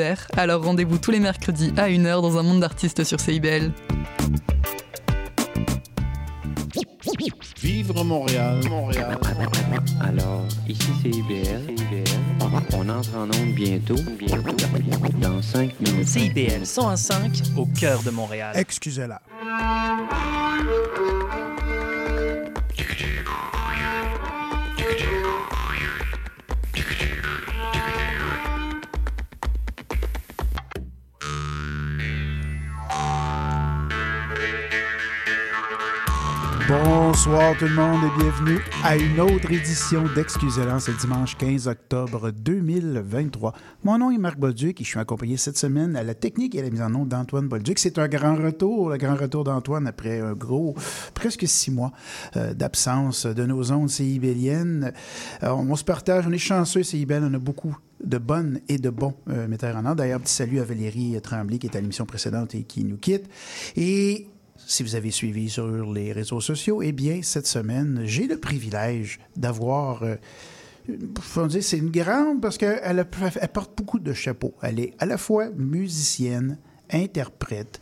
l'univers. Alors rendez-vous tous les mercredis à 1h dans un monde d'artistes sur CIBL. Vivre Montréal, Montréal. Alors, ici c'est IBL. On entre en onde bientôt, bientôt, dans 5 minutes. CIBL 105 au cœur de Montréal. Excusez-la. Bonsoir tout le monde et bienvenue à une autre édition d'Excusez-la. C'est dimanche 15 octobre 2023. Mon nom est Marc Bolduc et je suis accompagné cette semaine à la technique et à la mise en nom d'Antoine Bolduc. C'est un grand retour, le grand retour d'Antoine après un gros, presque six mois euh, d'absence de nos ondes CIBéliennes. Euh, on se partage, on est chanceux CIBL, on a beaucoup de bonnes et de bons euh, metteurs en ordre. D'ailleurs, petit salut à Valérie Tremblay qui est à l'émission précédente et qui nous quitte. Et si vous avez suivi sur les réseaux sociaux, eh bien, cette semaine, j'ai le privilège d'avoir. Euh, c'est une grande parce qu'elle elle porte beaucoup de chapeaux. Elle est à la fois musicienne, interprète,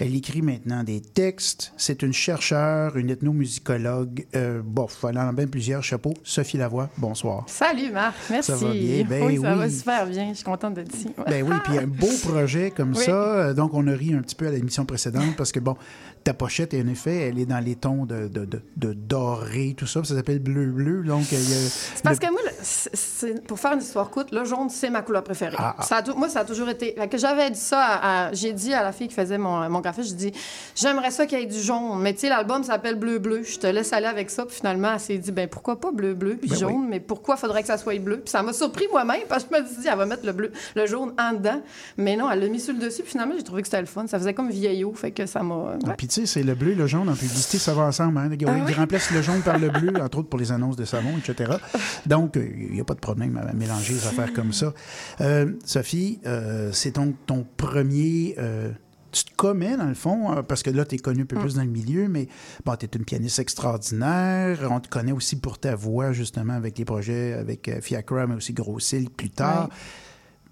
elle écrit maintenant des textes. C'est une chercheure, une ethnomusicologue. Euh, bof, elle en a bien plusieurs chapeaux. Sophie Lavoie, bonsoir. Salut Marc, merci. Ça va bien? Ben oui, ça va super bien. Je suis contente d'être ici. Ben oui, puis un beau projet comme Oui. ça. Donc, on a ri un petit peu à l'émission précédente parce que, bon, ta pochette, en effet, elle est dans les tons de, de, de, de doré, tout ça. Ça s'appelle bleu-bleu. Donc, a- C'est parce que moi, le- pour faire une histoire courte, le jaune, c'est ma couleur préférée. Ah, ah. Ça a tou- moi, ça a toujours été. fait que j'avais dit ça à. à- J'ai dit à la fille qui faisait mon, mon graphisme, j'ai dit J'aimerais ça qu'il y ait du jaune. Mais tu sais, l'album s'appelle Bleu-Bleu. Je te laisse aller avec ça. Puis finalement, elle s'est dit Ben pourquoi pas bleu-bleu puis Ben jaune, mais pourquoi faudrait que ça soit bleu? Puis ça m'a surpris moi-même parce que je me suis dit Elle va mettre le, bleu, le jaune en dedans. Mais non, elle l'a mis sur le dessus. Puis finalement, j'ai trouvé que c'était le fun. Ça faisait comme vieillot. Fait que ça m'a. ouais. Puis tu sais, c'est le bleu et le jaune en publicité, ça va ensemble. Hein? Ils, ils remplacent le jaune par le bleu, entre autres pour les annonces de savon, etc. Donc, euh, il n'y a pas de problème à mélanger les affaires comme ça. Euh, Sophie, euh, c'est donc ton premier... euh, tu te commets, dans le fond, euh, parce que là, tu es connue un peu plus dans le milieu, mais bon, tu es une pianiste extraordinaire. On te connaît aussi pour ta voix, justement, avec les projets avec Fiacra, mais aussi Grossil plus tard.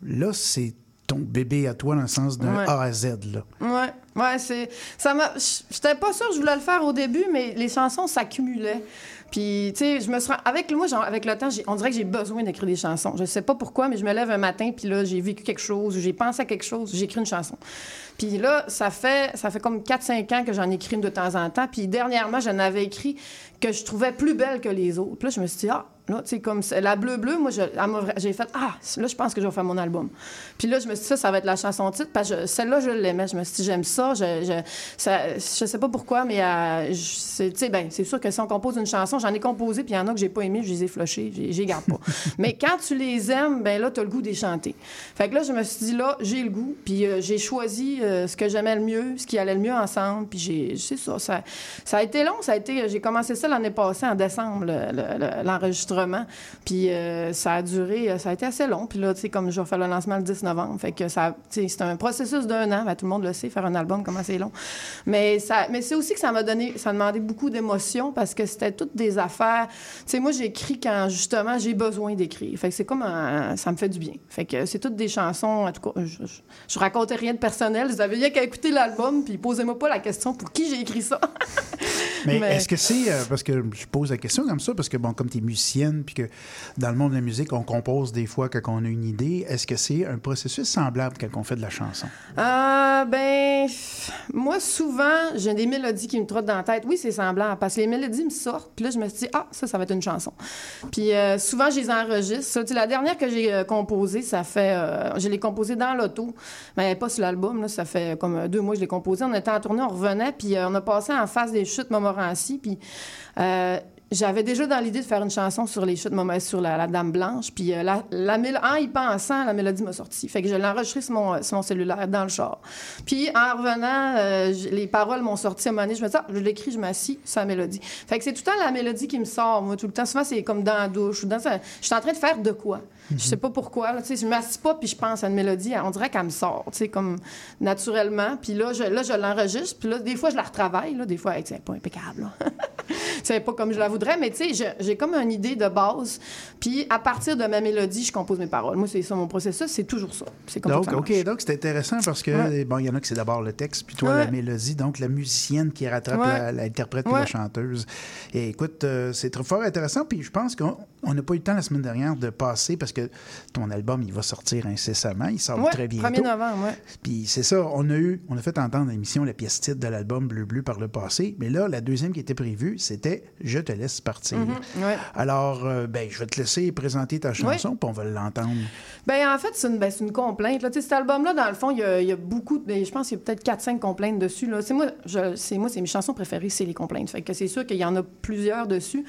Là, c'est ton bébé à toi, dans le sens d'un Ouais. A à Z, là. Ouais, ouais, c'est. Ça m'a. J'étais pas sûre que je voulais le faire au début, mais les chansons s'accumulaient. Puis, tu sais, je me suis. Avec, moi, genre, avec le temps, on dirait que j'ai besoin d'écrire des chansons. Je sais pas pourquoi, mais je me lève un matin, puis là, j'ai vécu quelque chose, j'ai pensé à quelque chose, j'écris une chanson. Puis là, ça fait, ça fait comme 4-5 ans que j'en écris une de temps en temps. Puis dernièrement, j'en avais écrit que je trouvais plus belle que les autres. Puis là, je me suis dit, ah, là, tu sais, comme la bleu-bleu, moi, j'ai fait, ah, là, je pense que je vais faire mon album. Puis là, je me suis dit, ça, ça va être la chanson titre, parce que celle-là, je l'aimais. Je me suis dit, j'aime ça. Je, je, ça, je sais pas pourquoi, mais euh, c'est, ben, c'est sûr que si on compose une chanson, j'en ai composé, puis il y en a que j'ai pas aimé, je les ai flushés, je les garde pas. mais quand tu les aimes, ben là, tu as le goût des chanter. Fait que là, je me suis dit, là, j'ai le goût, puis euh, j'ai choisi euh, ce que j'aimais le mieux, ce qui allait le mieux ensemble, puis j'ai, c'est ça, ça, ça a été long, ça a été, j'ai commencé ça l'année passée, en décembre, le- le- le- l'enregistrement, puis euh, ça a duré, euh, ça a été assez long, puis là, tu sais, comme je faire le lancement le 10 novembre, fait que ça, c'est un processus d'un an, ben, tout le monde le sait, faire un album, comment c'est long, mais ça, mais c'est aussi que ça m'a donné, ça m'a demandé beaucoup d'émotions, parce que c'était toutes des affaires, tu sais, moi, j'écris quand, justement, j'ai besoin d'écrire, fait que c'est comme ça me fait du bien, fait que c'est toutes des chansons, en tout cas, je, je, racontais rien de personnel, vous avez qu'à écouter l'album, puis posez-moi pas la question pour qui j'ai écrit ça? Mais, Mais- est-ce que c'est, euh, parce que je pose la question comme ça, parce que, bon, comme tu es musicienne, puis que dans le monde de la musique, on compose des fois quand on a une idée, est-ce que c'est un processus semblable quand on fait de la chanson? Euh, ben, moi, souvent, j'ai des mélodies qui me trottent dans la tête. Oui, c'est semblant, parce que les mélodies me sortent, puis là, je me suis dit, ah, ça, ça va être une chanson. Puis euh, souvent, je les enregistre. Ça, la dernière que j'ai euh, composée, ça fait. je l'ai composée dans l'auto, mais pas sur l'album, là, ça fait comme deux mois que je l'ai composée. On était en tournée, on revenait, puis on a passé en face des chutes Montmorency, puis. euh, j'avais déjà dans l'idée de faire une chanson sur les chutes Montmorency, sur la, Dame Blanche, puis euh, la, la en y pensant, la mélodie m'a sorti. Fait que je l'ai sur mon, sur mon cellulaire dans le char. Puis en revenant, euh, les paroles m'ont sorti à un moment donné. Je me dis, ah, je l'écris, je m'assis, c'est la mélodie. Fait que c'est tout le temps la mélodie qui me sort, moi, tout le temps. Souvent, c'est comme dans la douche. ou Dans. Je suis en train de faire de quoi? Je sais pas pourquoi. Là, tu sais, je m'assis pas puis je pense à une mélodie. On dirait qu'elle me sort, tu sais, comme naturellement. Puis là, je, là, je l'enregistre. Puis là, des fois, je la retravaille. Là, des fois, hey, c'est pas impeccable. c'est pas comme je la voudrais, mais tu sais, j'ai comme une idée de base. Puis à partir de ma mélodie, je compose mes paroles. Moi, c'est ça mon processus, c'est toujours ça. C'est comme donc, ça. OK, donc c'est intéressant parce que, bon, il y en a qui c'est d'abord le texte, puis toi, la mélodie, donc la musicienne qui rattrape l'interprète et la chanteuse. Et écoute, euh, c'est très fort intéressant, puis je pense qu'on n'a pas eu le temps la semaine dernière de passer parce que ton album, il va sortir incessamment. Il sort très bientôt. 1er novembre, oui. Puis c'est ça, on a eu, on a fait entendre l'émission la pièce titre de l'album Bleu Bleu par le passé, mais là, la deuxième qui était prévue, c'était Je te laisse partir. Mm-hmm, Alors, euh, ben, je vais te laisser présenter ta chanson, puis on va l'entendre. Ben en fait, c'est une, ben, une, complainte. Là. Cet album-là, dans le fond, il y, a, il y a beaucoup, je pense qu'il y a peut-être 4-5 complaintes dessus. C'est moi, c'est moi, c'est mes chansons préférées, c'est les complaintes. Fait que c'est sûr qu'il y en a plusieurs dessus.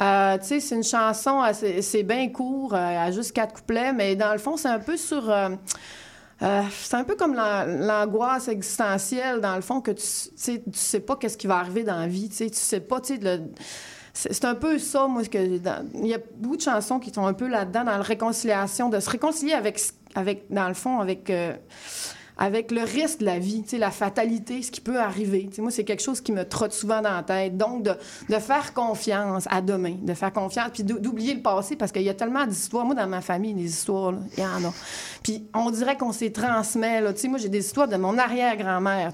Euh, tu sais, c'est une chanson, c'est bien court, à juste quatre couplets, mais dans le fond, c'est un peu sur... Euh, euh, c'est un peu comme l'angoisse existentielle, dans le fond, que tu, tu sais pas qu'est-ce qui va arriver dans la vie. Tu sais, tu sais pas, tu sais, c'est un peu ça, moi, que il y a beaucoup de chansons qui sont un peu là-dedans, dans la réconciliation, de se réconcilier avec, avec dans le fond, avec avec le risque de la vie, la fatalité, ce qui peut arriver. moi, c'est quelque chose qui me trotte souvent dans la tête. Donc, de, de faire confiance à demain, de faire confiance, puis d'oublier le passé, parce qu'il y a tellement d'histoires. Moi, dans ma famille, des histoires, il y en a. Puis on dirait qu'on s'est transmet. Là. Moi, j'ai des histoires de mon arrière-grand-mère.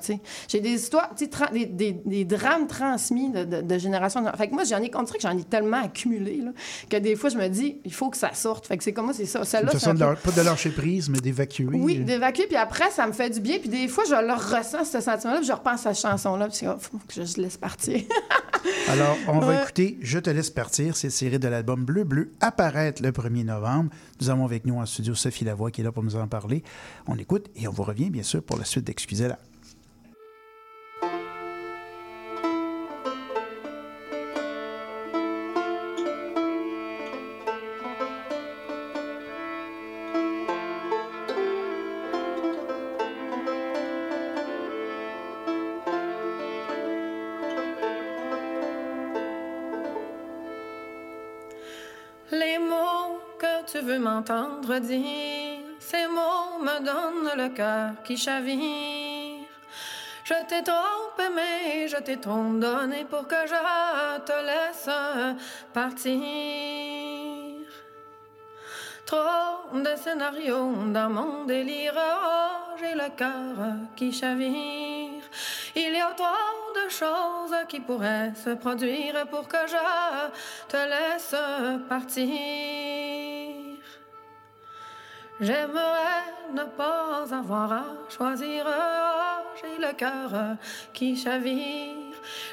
J'ai des histoires, des, des, des, drames transmis de, de, génération en Fait que moi, j'en ai, on dirait que j'en ai tellement accumulé là, que des fois, je me dis, il faut que ça sorte. Fait que c'est comme moi, c'est ça. Celle-là, c'est de pas de lâcher prise, mais d'évacuer. Oui, d'évacuer. Puis après, ça me fait du bien. Puis des fois, je le ressens, ce sentiment-là, puis je repense à cette chanson-là, puis il faut que je laisse partir. Alors, on va écouter Je te laisse partir. C'est tiré de l'album Bleu Bleu, apparaître le 1er novembre. Nous avons avec nous en studio Sophie Lavoie qui est là pour nous en parler. On écoute et on vous revient, bien sûr, pour la suite d'Excusez-la. Ces mots me donnent le cœur qui chavire. Je t'ai trop aimé, je t'ai trop donné pour que je te laisse partir. Trop de scénarios dans mon délire, oh, j'ai le cœur qui chavire. Il y a trop de choses qui pourraient se produire pour que je te laisse partir. J'aimerais ne pas avoir à choisir. J'ai le cœur qui chavire.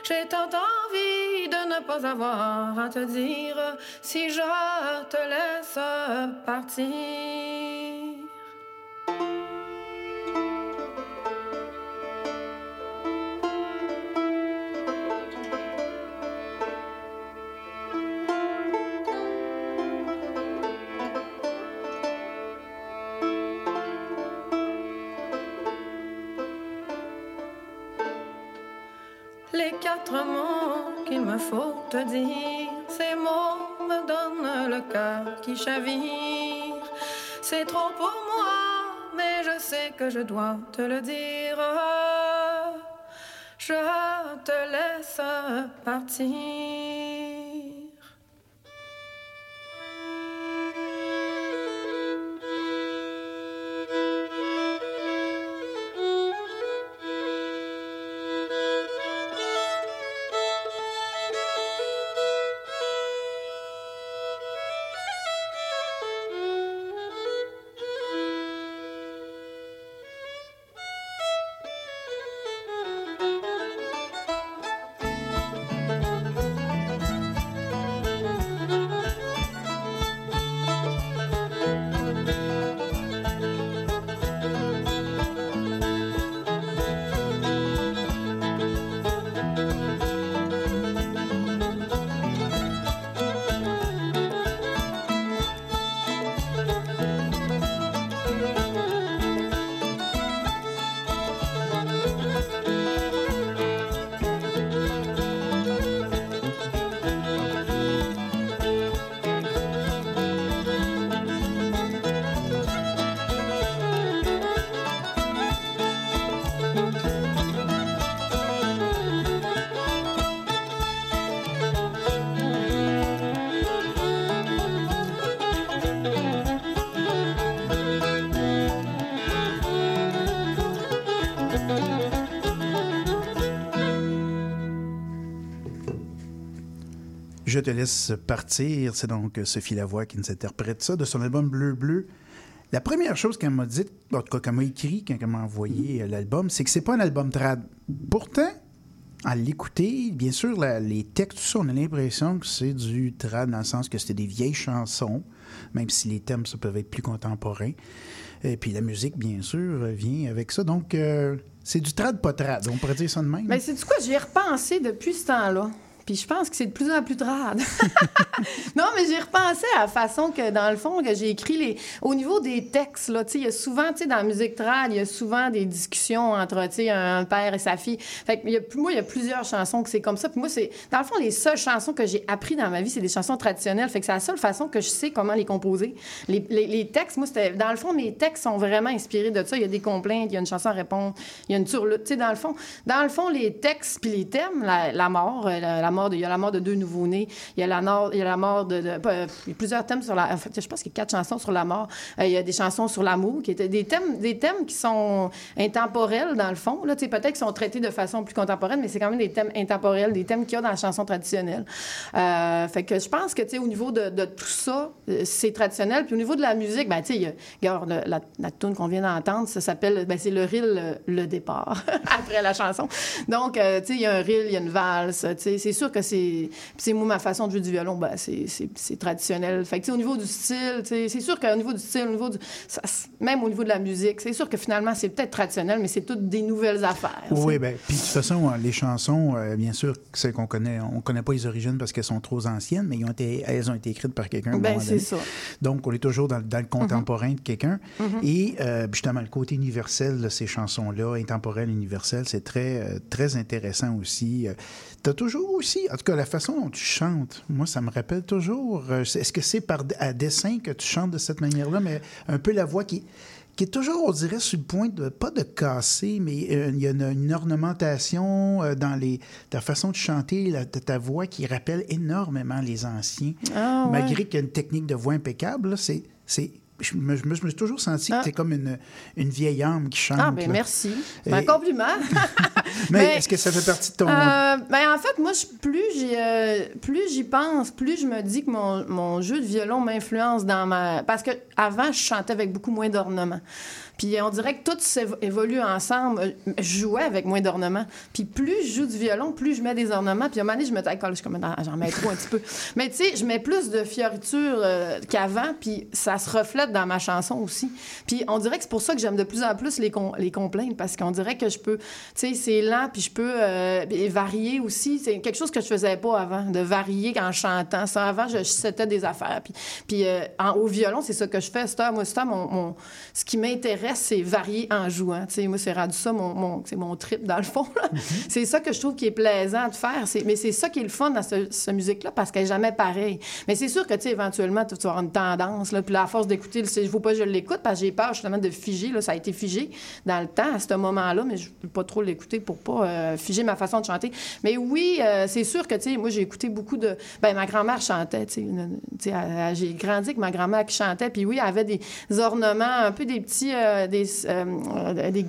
J'ai tant envie de ne pas avoir à te dire si je te laisse partir. Ces mots me donnent le cœur qui chavire. C'est trop pour moi, mais je sais que je dois te le dire. Je te laisse partir. Je te laisse partir. C'est donc Sophie Lavoie qui nous interprète ça de son album Bleu Bleu. La première chose qu'elle m'a dit, en tout cas qu'elle m'a écrit quand elle m'a envoyé euh, l'album, c'est que c'est pas un album trad. Pourtant, à l'écouter, bien sûr, les textes, tout ça, on a l'impression que c'est du trad dans le sens que c'était des vieilles chansons, même si les thèmes, ça peuvent être plus contemporains. Et puis la musique, bien sûr, vient avec ça. Donc, euh, c'est du trad, pas trad. On pourrait dire ça de même. Mais c'est du quoi? J'y ai repensé depuis ce temps-là. Puis je pense que c'est de plus en plus trad. non, mais j'ai repensé à la façon que, dans le fond, que j'ai écrit les... Au niveau des textes, là, il y a souvent, tu sais, dans la musique trad, il y a souvent des discussions entre, un père et sa fille. Fait que moi, il y a plusieurs chansons que c'est comme ça. Puis moi, c'est... Dans le fond, les seules chansons que j'ai appris dans ma vie, c'est des chansons traditionnelles. Fait que c'est la seule façon que je sais comment les composer. Les, textes, moi, c'était... Dans le fond, mes textes sont vraiment inspirés de ça. Il y a des complaintes, il y a une chanson à répondre, il y a une turlute. Tu sais, dans le fond, dans le fond, les textes puis les thèmes, la, mort, euh, la, la mort il y a la mort de deux nouveaux-nés, il y a la, mort- il y a la mort de, plusieurs thèmes sur la, en fait, je pense qu'il y a quatre chansons sur la mort. Euh, il y a des chansons sur l'amour, qui étaient des thèmes, des thèmes qui sont intemporels dans le fond. Là, peut-être qu'ils sont traités de façon plus contemporaine, mais c'est quand même des thèmes intemporels, des thèmes qu'il y a dans la chanson traditionnelle. Euh, fait que je pense que, tu sais, au niveau de, tout ça, euh, c'est traditionnel. Puis au niveau de la musique, ben, tu sais, regarde, la, la tune qu'on vient d'entendre, ça s'appelle, ben, c'est le reel, le, départ, après la chanson. Donc, tu sais, il y a un reel, il y a une valse, tu sais, c'est sûr que c'est, c'est moi, ma façon de jouer du violon, ben, c'est, c'est, c'est traditionnel. Fait que, au niveau du style, c'est sûr qu'au niveau du style, au niveau du, ça- même au niveau de la musique, c'est sûr que finalement, c'est peut-être traditionnel, mais c'est toutes des nouvelles affaires. Oui, bien, puis de toute façon, euh, les chansons, euh, bien sûr, celles qu'on connaît, on connaît pas les origines parce qu'elles sont trop anciennes, mais ils ont été, elles ont été écrites par quelqu'un. Ben, c'est ça. Donc, on est toujours dans, dans le contemporain de quelqu'un. Et euh, justement, le côté universel de ces chansons-là, intemporel, universel, c'est très, euh, très intéressant aussi. tu as toujours aussi, en tout cas, la façon dont tu chantes, moi, ça me rappelle toujours. euh, Est-ce que c'est par à dessin que tu chantes de cette manière-là, mais un peu la voix qui qui est toujours, on dirait, sur le point de, pas de casser, mais euh, il y a une, une ornementation euh, dans les, ta façon de chanter, la- de ta voix qui rappelle énormément les anciens. Ah, ouais. Malgré qu'il y a une technique de voix impeccable, c'est, je, me, je me- suis toujours senti Ah. que c'est comme une, une vieille âme qui chante. Ah, ben là. merci. C'est un Et- compliment. Mais, Mais- est-ce que ça fait partie de ton... Euh, ben, en fait, moi, je- plus j'y euh, plus j'y pense, plus je me dis que mon, mon jeu de violon m'influence dans ma... Parce que avant, je chantais avec beaucoup moins d'ornements. Puis on dirait que tout évolue ensemble. Je jouais avec moins d'ornements. Puis plus je joue du violon, plus je mets des ornements. Puis à un moment donné, je me je Ah, j'en mets trop un petit peu. Mais tu sais, je mets plus de fioritures euh, qu'avant. Puis ça se reflète dans ma chanson aussi. Puis on dirait que c'est pour ça que j'aime de plus en plus les, les complaintes. Parce qu'on dirait que je peux, tu sais, c'est lent. Puis je peux euh, varier aussi. C'est quelque chose que je faisais pas avant, de varier en chantant. Ça, avant, je, setais des affaires. Puis, puis euh, en- au violon, c'est ça que je fais. C'est moi, c'est mon, mon- ce qui m'intéresse, c'est varier en jouant. Moi, c'est rendu ça mon, mon, c'est mon trip, dans le fond. là. c'est ça que je trouve qui est plaisant de faire. Mais c'est ça qui est le fun dans ce, ce musique-là, parce qu'elle n'est jamais pareille. Mais c'est sûr que, tu éventuellement, tu vas avoir une tendance. Là, puis là, à force d'écouter, il ne faut pas que je l'écoute, parce que j'ai peur justement de figer. Là, ça a été figé dans le temps, à ce moment-là, mais je ne peux pas trop l'écouter pour pas euh, figer ma façon de chanter. Mais oui, euh, c'est sûr que, tu sais, moi, j'ai écouté beaucoup de... Ben, ma grand-mère chantait, tu sais. J'ai grandi avec ma grand-mère qui chantait, puis oui, elle avait des ornements, un peu des petits... euh, des, euh, euh, des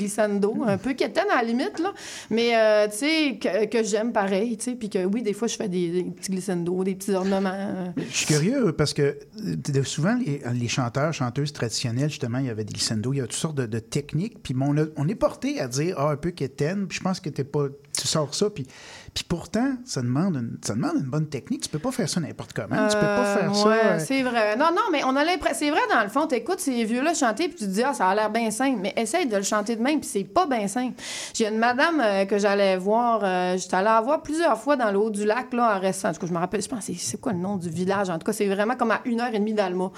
un peu quétaines à la limite, là. Mais, euh, tu sais, que, que j'aime pareil, tu sais. Puis que oui, des fois, je fais des, petits glissando, des petits ornements. euh. Je suis curieux parce que euh, souvent, les, chanteurs, chanteuses traditionnelles, justement, il y avait des glissando, il y a toutes sortes de, techniques. Puis on, on est porté à dire, ah, un peu quétaine, puis je pense que t'es pas, tu sors ça, puis, puis pourtant, ça demande, une, ça demande une bonne technique. Tu peux pas faire ça n'importe comment. tu peux pas faire Euh, ça. ouais, euh, c'est vrai. Non, non, mais on a l'impression. C'est vrai, dans le fond, t'écoutes ces vieux-là chanter, puis tu te dis, ah, ça a l'air bien simple. Mais essaye de le chanter de même, puis c'est pas bien simple. J'ai une madame euh, que j'allais voir, euh, j'étais allée la voir plusieurs fois dans le haut du lac, là, en restant. En tout cas, je me rappelle, je pense, c'est- quoi le nom du village? En tout cas, c'est vraiment comme à une heure et demie d'Alma.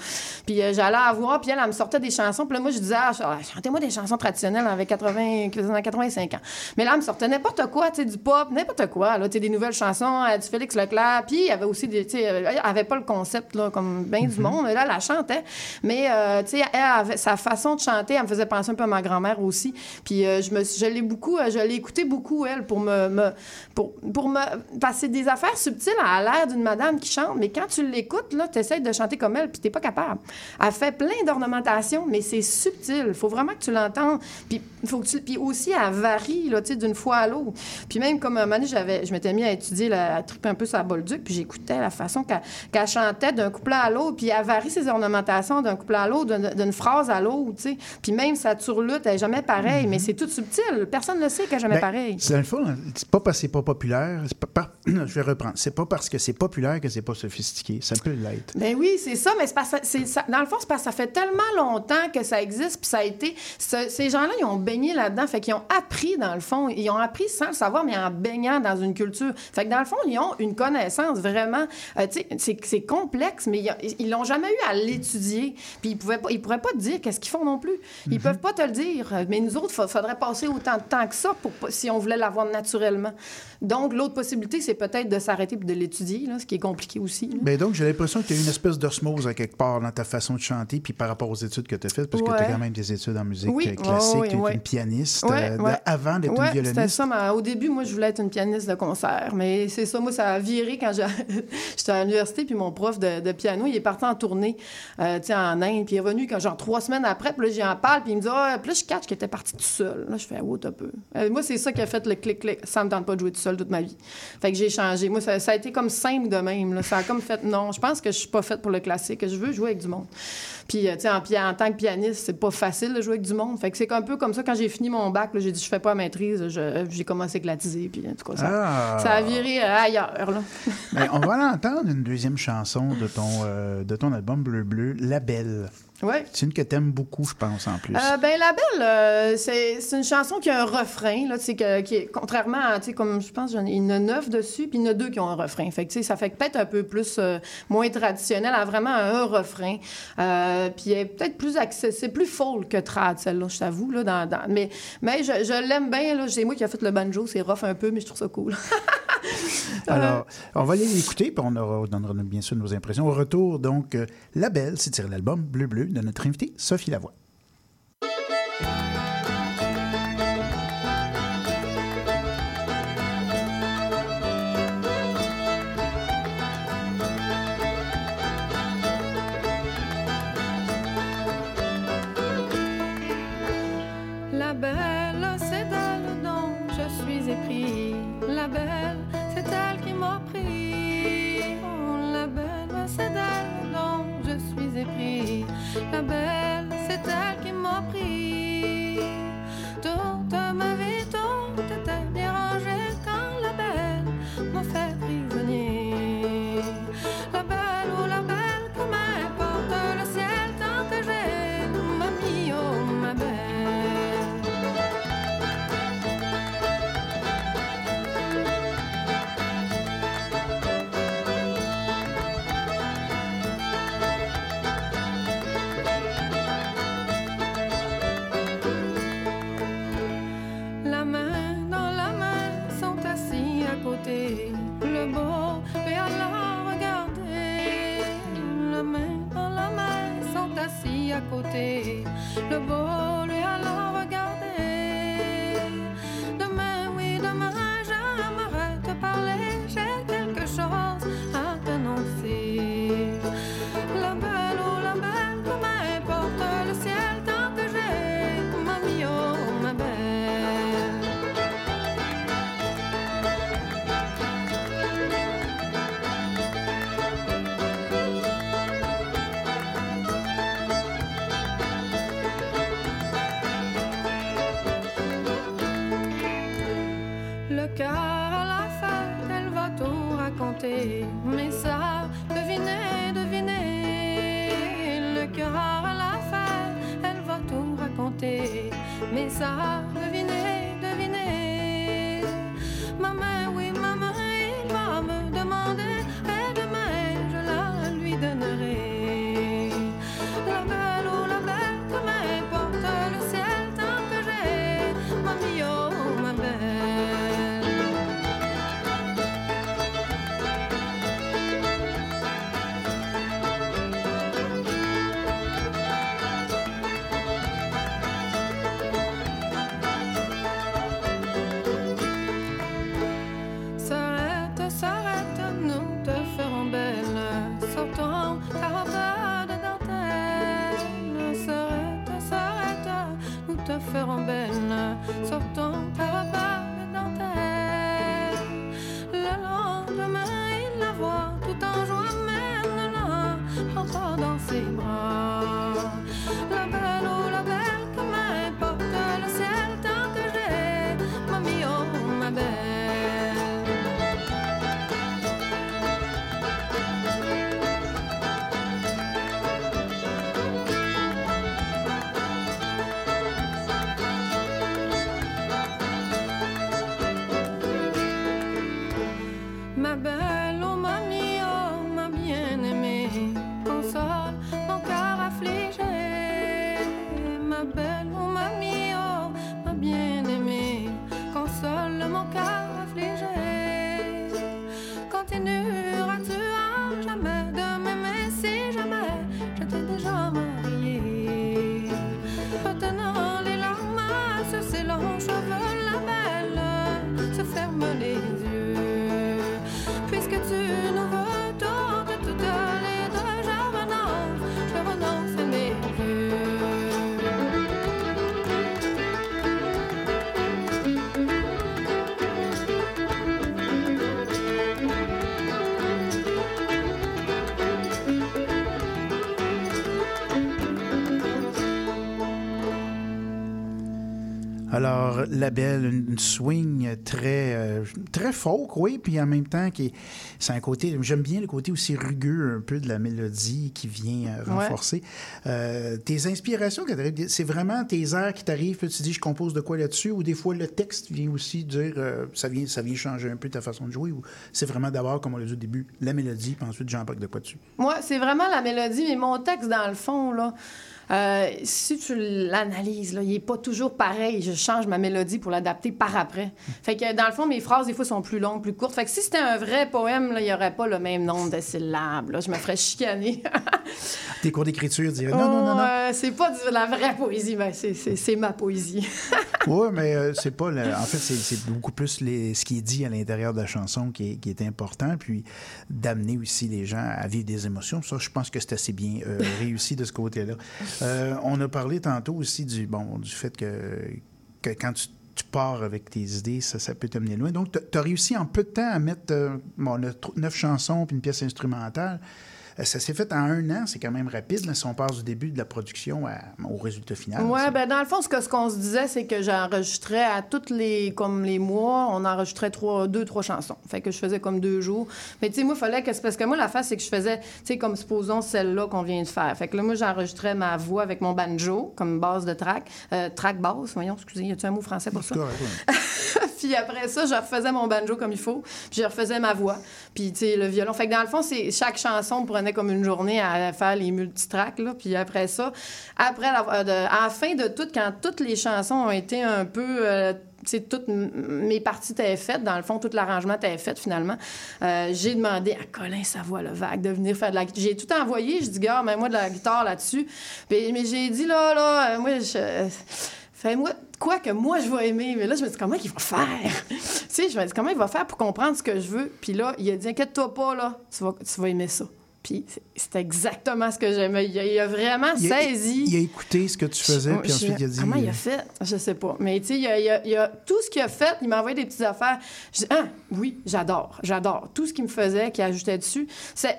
Puis euh, j'allais la voir, puis elle, elle me sortait des chansons. Puis là, moi, je disais, ah, ah, chantez-moi des chansons traditionnelles avec 80, quasiment 85 ans. Mais là, elle me sortait n'importe quoi, tu sais, du pop, n'importe quoi, là, tu sais, des nouvelles chansons, euh, du Félix Leclerc. Puis il y avait aussi des, sais, euh, elle avait pas le concept, là, comme bien du monde. Mais là, elle la chantait. Mais, euh, tu sais, elle avait sa façon de chanter, elle me faisait penser un peu à ma grand-mère aussi. Puis euh, je me je l'ai beaucoup, euh, je l'ai écouté beaucoup, elle, pour me, me- pour, pour me, c'est des affaires subtiles à l'air d'une madame qui chante, mais quand tu l'écoutes, là, tu essaies de chanter comme elle, puis t'es pas capable. Elle fait plein d'ornementation, mais c'est subtil. faut vraiment que tu l'entendes. Puis, faut que tu, puis aussi, elle varie, là, tu sais, d'une fois à l'autre. Puis même comme un moment donné, j'avais, je m'étais mis à étudier, la, à triper un peu sa Bolduc, puis j'écoutais la façon qu'elle, chantait d'un couplet à l'autre, puis elle varie ses ornementations d'un couplet à l'autre, d'une, phrase à l'autre, tu sais. Puis même sa turlute, elle est jamais pareille, mais c'est tout subtil. Personne ne le sait qu'elle est jamais Ben, pareille. C'est dans le fond, c'est pas parce que c'est pas populaire. c'est pas par- Je vais reprendre. C'est pas parce que c'est populaire que c'est pas sophistiqué. Ça peut l'être. Ben oui, c'est ça, mais c'est parce que c'est ça- dans le fond, c'est parce que ça fait tellement longtemps que ça existe, puis ça a été. ce- ces gens-là, ils ont baigné là-dedans, fait qu'ils ont appris, dans le fond. Ils ont appris sans le savoir, mais en baignant dans une culture. Fait que dans le fond, ils ont une connaissance vraiment. euh, c'est, complexe, mais ils- l'ont jamais eu à l'étudier. Puis ils pouvaient pas, ils pourraient pas te dire qu'est-ce qu'ils font non plus. Ils peuvent pas te le dire. Mais nous autres, il faudrait passer autant de temps que ça pour, si on voulait l'avoir naturellement. Donc, l'autre possibilité, c'est peut-être de s'arrêter et de l'étudier, ce qui est compliqué aussi. là. Ben donc, j'ai l'impression que tu as une espèce d'osmose à quelque part dans ta façon de chanter, puis par rapport aux études que tu as faites, parce que tu as quand même des études en musique Oui, classique, ouais, tu es ouais. une pianiste euh, avant d'être une violoniste. ça. mais au début, moi, je voulais être une pianiste concert. Mais c'est ça, moi, ça a viré quand j'étais à l'université. Puis mon prof de, piano, il est parti en tournée euh, en Inde. Puis il est revenu quand, genre trois semaines après. Puis là, j'y parle. Puis il me dit, ah, puis là, je catch qu'il était parti tout seul. Là, je fais, oh, un peu. Euh, moi, c'est ça qui a fait le clic-clic. Ça me tente pas de jouer tout seul toute ma vie. Fait que j'ai changé. Moi, ça, a été comme simple de même. Ça a comme fait, non, je pense que je suis pas faite pour le classique. Je veux jouer avec du monde. Puis, euh, tu sais, en, tant que pianiste, c'est pas facile de jouer avec du monde. Fait que c'est un peu comme ça, quand j'ai fini mon bac, j'ai dit, je fais pas maîtrise, j'ai commencé à éclatiser, puis en tout cas, ça, Ah! ça a viré euh, ailleurs, là. Ben, on va aller entendre une deuxième chanson de ton, euh, de ton album Bleu Bleu, La Belle. Ouais. C'est une que t'aimes beaucoup, je pense, en plus. Euh, ben, La Belle, euh, c'est c'est une chanson qui a un refrain, là, que- qui est, contrairement à, tu sais, comme je pense, il y en a neuf dessus, puis il y en a deux qui ont un refrain. Fait que, tu sais, ça fait peut-être un peu plus, euh, moins traditionnel, a vraiment un refrain. Euh, puis elle est peut-être plus accessible, plus folk que trad, celle-là, je t'avoue, là, dans, dans- mais, mais je, je l'aime bien, là, c'est moi qui ai fait le banjo, c'est rough un peu, mais je trouve ça cool. Alors, on va aller l'écouter, puis on, aura, on donnera bien sûr nos impressions. Au retour, donc, euh, La Belle, c'est tiré l'album Bleu Bleu de notre invitée Sophie Lavoie. Mais Alors, la belle, une swing très, euh, très folk, oui, puis en même temps, qui c'est un côté, j'aime bien le côté aussi rugueux un peu de la mélodie qui vient euh, renforcer. Euh, tes inspirations, c'est vraiment tes airs qui t'arrivent, tu te dis, je compose de quoi là-dessus, ou des fois le texte vient aussi dire, ça, vient, ça vient changer un peu ta façon de jouer, ou c'est vraiment d'abord, comme on l'a dit au début, la mélodie, puis ensuite j'embarque de quoi dessus? Moi, c'est vraiment la mélodie, mais mon texte, dans le fond, là, euh, si tu l'analyses, il n'est pas toujours pareil. Je change ma mélodie pour l'adapter par après. Fait que dans le fond, mes phrases, des fois, sont plus longues, plus courtes. Fait que si c'était un vrai poème, il n'y aurait pas le même nombre de syllabes. Je me ferais chicaner. Tes cours d'écriture diraient non, non, non, non. c'est pas de la vraie poésie, mais c'est ma poésie. oui, mais euh, c'est pas. En fait, c'est beaucoup plus les... ce qui est dit à l'intérieur de la chanson qui est, qui est important, puis d'amener aussi les gens à vivre des émotions. Ça, je pense que c'est assez bien euh, réussi de ce côté-là. Euh, on a parlé tantôt aussi du, bon, du fait que, quand tu, pars avec tes idées, ça, peut t'amener loin. Donc, tu as réussi en peu de temps à mettre euh, neuf chansons puis une pièce instrumentale. Euh, ça s'est fait en un an, c'est quand même rapide, si on passe du début de la production au résultat final. Oui, ben dans le fond, ce qu'on ce qu'on se disait, c'est que j'enregistrais à tous les, comme les mois, on enregistrait trois, deux, trois chansons. Fait que je faisais comme deux jours. Mais tu sais, moi, il fallait que... Parce que moi, la face, c'est que je faisais, tu sais, comme supposons celle-là qu'on vient de faire. Fait que là, moi, j'enregistrais ma voix avec mon banjo comme base de track. Euh, track basse, voyons, excusez, y a-tu un mot français pour ça? puis après ça, je refaisais mon banjo comme il faut, puis je refaisais ma voix, puis tu sais, le violon. Fait que dans le fond, c'est chaque chanson prenait comme une journée à faire les multitracks, là, puis après ça, après, à la fin de tout, quand toutes les chansons ont été un peu... Euh, sais, toutes mes parties étaient faites. Dans le fond, tout l'arrangement était fait finalement. Euh, j'ai demandé à Colin Savoie, le vague, de venir faire de la. J'ai tout envoyé. Je dis, gars, mets-moi de la guitare là-dessus. Mais j'ai dit, là, là, euh, moi, je Fais-moi quoi que moi je vais aimer? Mais là, je me dis, comment il va faire? tu sais, je me dis, comment il va faire pour comprendre ce que je veux? Puis là, il a dit, inquiète-toi pas, là, tu vas, tu vas aimer ça. Puis c'était exactement ce que j'aimais. Il, a vraiment saisi. Il a écouté ce que tu faisais, puis ensuite il a dit. Comment il a fait? Je sais pas. Mais tu sais, il, il, a, tout ce qu'il a fait, il m'a envoyé des petites affaires. Je ah, oui, j'adore, j'adore. Tout ce qu'il me faisait, qu'il ajoutait dessus.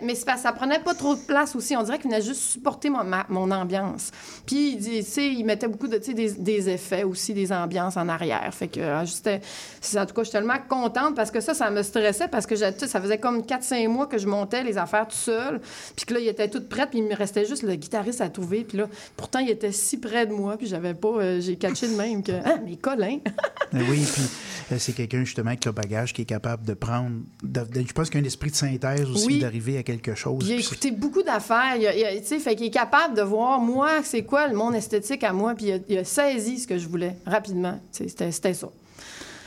Mais ça prenait pas trop de place aussi. On dirait qu'il venait juste supporter mon, mon ambiance. Puis, tu sais, il mettait beaucoup de, des, des effets aussi, des ambiances en arrière. Fait que, euh. En tout cas, je suis tellement contente parce que ça, ça me stressait parce que ça faisait comme 4-5 mois que je montais les affaires tout seul. Puis que là, il était toute prête, puis il me restait juste le guitariste à trouver. Puis là, pourtant, il était si près de moi, puis j'avais pas. Euh, j'ai catché de même que. Ah, mais Colin! Oui, puis euh, c'est quelqu'un, justement, avec le bagage qui est capable de prendre. je pense qu'il y a un esprit de synthèse aussi, d'arriver à quelque chose. il a écouté beaucoup d'affaires. Tu sais, fait qu'il est capable de voir, moi, c'est quoi mon esthétique à moi, puis il a, il a saisi ce que je voulais rapidement. C'était ça.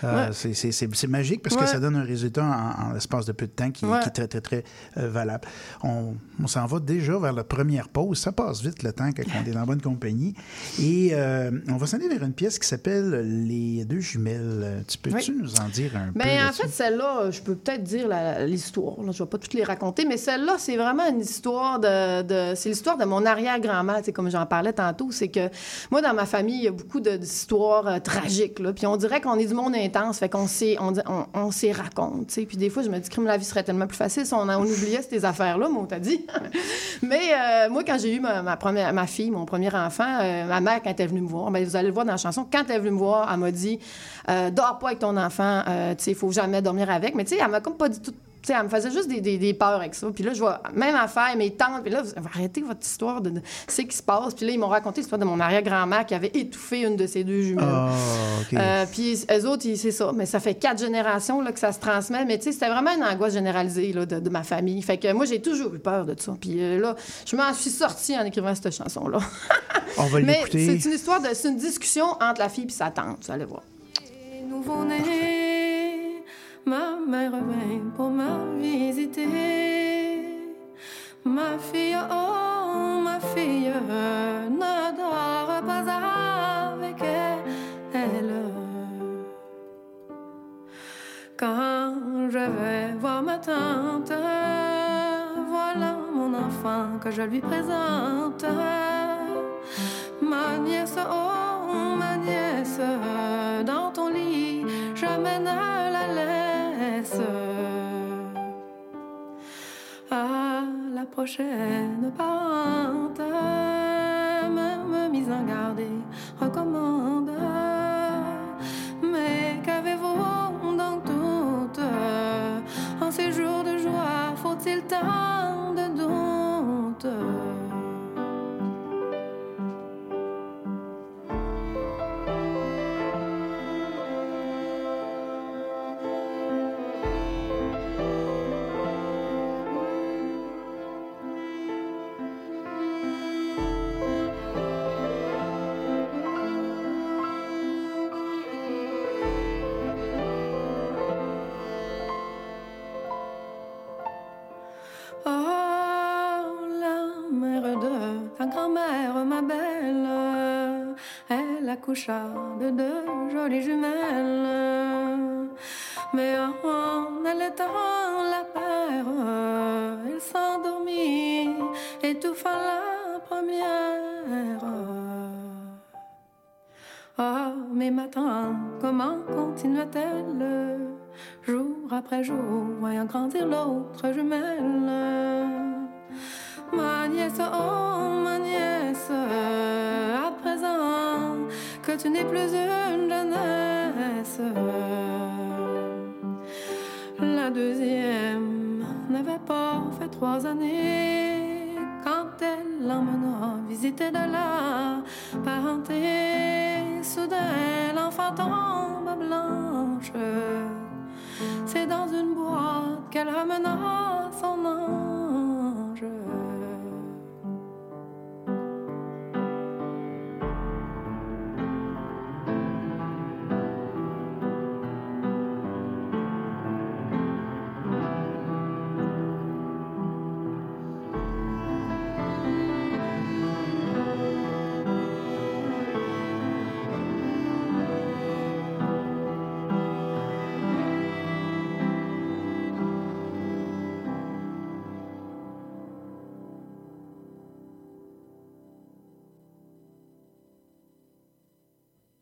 Euh, c'est magique parce que ça donne un résultat en, l'espace de peu de temps qui, est très, très, très euh, valable. On, s'en va déjà vers la première pause. Ça passe vite le temps qu'on est dans bonne compagnie. Et euh, on va s'en aller vers une pièce qui s'appelle Les deux jumelles. Tu peux-tu nous en dire un peu? Ben, en fait, celle-là, je peux peut-être dire l'histoire. Je ne vais pas toutes les raconter, mais celle-là, c'est vraiment une histoire de. c'est l'histoire de mon arrière-grand-mère, comme j'en parlais tantôt. C'est que moi, dans ma famille, il y a beaucoup d'histoires tragiques. Là, puis on dirait qu'on est du monde intense. Fait qu'on s'y on, on, raconte. Puis des fois, je me dis que la vie serait tellement plus facile si on, on oubliait ces affaires-là, moi, on t'a dit. Mais euh, moi, quand j'ai eu ma, première, ma fille, mon premier enfant, euh, ma mère, quand elle est venue me voir, ben, vous allez le voir dans la chanson, quand elle est venue me voir, elle m'a dit euh, Dors pas avec ton enfant, il faut jamais dormir avec. Mais tu sais, elle m'a comme pas dit tout sais, elle me faisait juste des, des, des, peurs avec ça. Puis là, je vois, même affaire, mes tantes, puis là, vous, arrêtez votre histoire de, ce qui se passe. Puis là, ils m'ont raconté l'histoire de mon arrière-grand-mère qui avait étouffé une de ses deux jumelles. Ah, euh, puis eux autres, c'est ça. Mais ça fait quatre générations là, que ça se transmet. Mais tu sais, c'était vraiment une angoisse généralisée là, de, ma famille. Fait que moi, j'ai toujours eu peur de ça. Puis euh, là, je m'en suis sortie en écrivant cette chanson-là. On va l'écouter. Mais c'est une histoire de... C'est une discussion entre la fille et sa tante. Vous allez voir. Ma mère vient pour me visiter. Ma fille, oh, ma fille, ne dort pas avec elle. Quand je vais voir ma tante, voilà mon enfant que je lui présente. Ma nièce, oh, ma nièce, dans ton lit, j'amène la À la prochaine pente, me mise en garde accoucha de deux jolies jumelles. Mais en allaitant la père, elle s'endormit, étouffa la première. Ah, mais maintenant, comment continua-t-elle? Jour après jour, voyant grandir l'autre jumelle. Ma nièce, oh ma que tu n'es plus une jeunesse. La deuxième n'avait pas fait trois années quand elle l'emmena visiter de la parenté. Soudain, l'enfant tombe blanche. C'est dans une boîte qu'elle ramena son ange.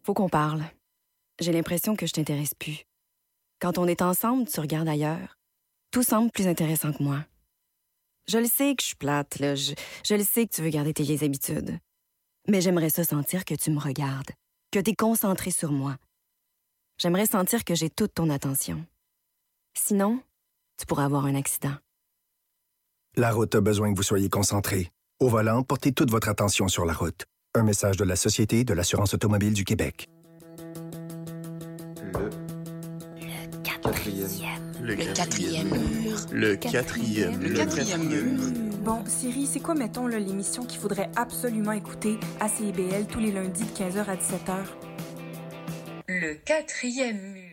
Faut qu'on parle. J'ai l'impression que je t'intéresse plus. Quand on est ensemble, tu regardes ailleurs. Tout semble plus intéressant que moi. Je le sais que je suis plate. Je, le sais que tu veux garder tes vieilles habitudes. Mais j'aimerais ça sentir que tu me regardes, que tu es concentré sur moi. J'aimerais sentir que j'ai toute ton attention. Sinon, tu pourrais avoir un accident. La route a besoin que vous soyez concentré. Au volant, portez toute votre attention sur la route. Un message de la Société de l'assurance automobile du Québec. Le quatrième. Le quatrième mur. Le quatrième Le quatrième mur. Bon, Siri, c'est quoi, mettons, l'émission qu'il faudrait absolument écouter à CIBL tous les lundis de 15h à 17h? Le quatrième mur.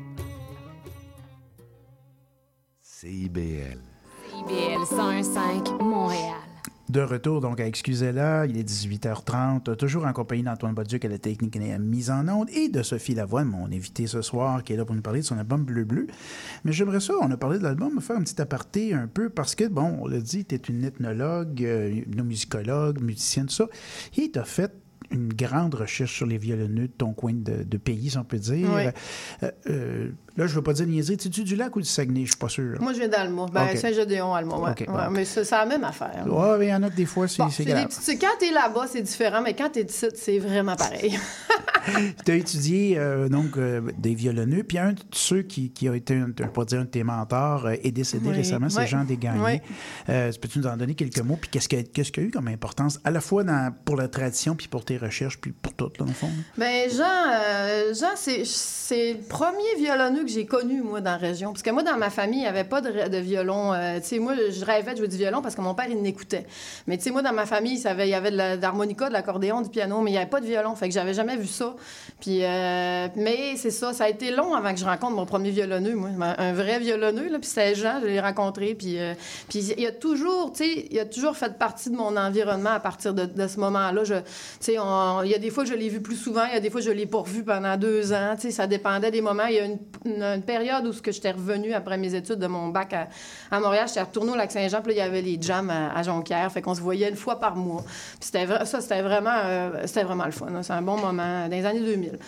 CIBL. CIBL 101.5 Montréal. De retour donc à Excusez-la, il est 18h30, toujours en compagnie d'Antoine Boduc à la technique et à la mise en onde et de Sophie Lavoine, mon invité ce soir, qui est là pour nous parler de son album Bleu Bleu. Mais j'aimerais ça, on a parlé de l'album, faire un petit aparté un peu parce que, bon, on l'a dit, tu es une ethnologue, euh, une musicologue, musicienne, tout ça, et tu as fait une grande recherche sur les violonneux de ton coin de, de pays, si on peut dire. Oui. Euh, euh, là, je ne veux pas dire niaiser. Tu du lac ou du Saguenay? Je suis pas sûr. Moi, je viens d'Alma. Ben, Ok. Saint-Gédéon, Alma, ouais. Ok, Ouais. Mais c'est la même affaire. Ouais, mais il y en a des fois, c'est Bon, grave. petits- quand t'es là-bas, c'est différent, mais quand t'es ici, c'est vraiment pareil. tu as étudié euh, donc des violonneux, puis un de ceux qui, qui a été, un, pas dire un de tes mentors, est décédé Oui, récemment, c'est oui, Jean Desgagnés. oui. Peux-tu nous en donner quelques mots, puis qu'est-ce qu'il y a eu comme importance, à la fois dans, pour la tradition, puis pour tes recherches, puis pour tout, là, le fond? Ben Jean, euh, Jean c'est, le premier violonneux que j'ai connu, moi, dans la région. Parce que moi, dans ma famille, il n'y avait pas de, de violon. Euh, tu sais, moi, je rêvais de jouer du violon parce que mon père, il n'écoutait. Mais tu sais, moi, dans ma famille, il y avait de l'harmonica, de l'accordéon, du piano, mais il n'y avait pas de violon. Fait que j'avais jamais vu ça. Puis, euh, mais c'est ça, ça a été long avant que je rencontre mon premier violonneux, moi. Un vrai violonneux, là. Puis c'était Jean, je l'ai rencontré. Puis, puis il a toujours, tu sais, il a toujours fait partie de mon environnement à partir de, de ce moment-là. Tu sais, on- il y a des fois je l'ai vu plus souvent, il y a des fois je l'ai pas revu pendant deux ans. Tu sais, ça dépendait des moments. Il y a une, période où j'étais revenue après mes études de mon bac à, Montréal, j'étais retournée au Lac-Saint-Jean, puis là, il y avait les jams à, à Jonquière. Fait qu'on se voyait une fois par mois. Puis c'était ça, c'était vraiment, euh, vraiment le fun. C'est un bon moment dans les années 2000.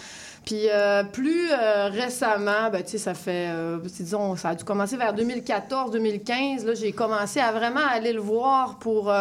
Puis euh, plus euh, récemment, ben, ça fait, disons, ça a dû commencer vers 2014-2015. Là, j'ai commencé à vraiment aller le voir pour...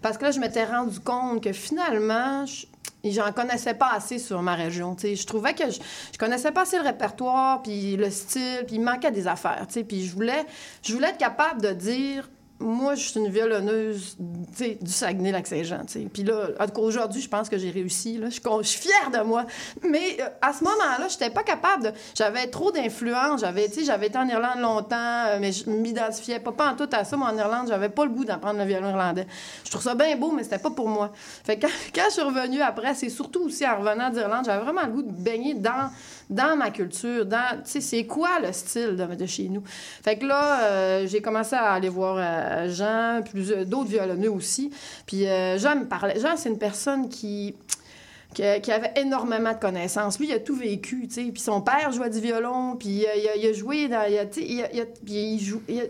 parce que là, je m'étais rendu compte que finalement, je- j'en connaissais pas assez sur ma région. Je trouvais que je, je connaissais pas assez le répertoire, puis le style, puis il manquait des affaires. Puis je voulais, je voulais être capable de dire moi, je suis une violonneuse du Saguenay-Lac-Saint-Jean. Puis là, aujourd'hui, je pense que j'ai réussi. Je, suis fière de moi. Mais euh, à ce moment-là, je n'étais pas capable. J'avais trop d'influence. J'avais été en Irlande longtemps, euh, mais je m'identifiais pas, pas en tout à ça. Moi, en Irlande, j'avais pas le goût d'apprendre le violon irlandais. Je trouve ça bien beau, mais c'était pas pour moi. Fait que quand, quand je suis revenue après, c'est surtout aussi en revenant d'Irlande, j'avais vraiment le goût de baigner dans, dans ma culture, dans, tu sais, c'est quoi le style de, chez nous? Fait que là, euh, j'ai commencé à aller voir euh, Jean, plus d'autres violonneux aussi. Puis euh, Jean me parlait. Jean, c'est une personne qui qui, avait énormément de connaissances. Lui, il a tout vécu, tu sais. Puis son père jouait du violon, puis euh, il, a, joué dans... A, il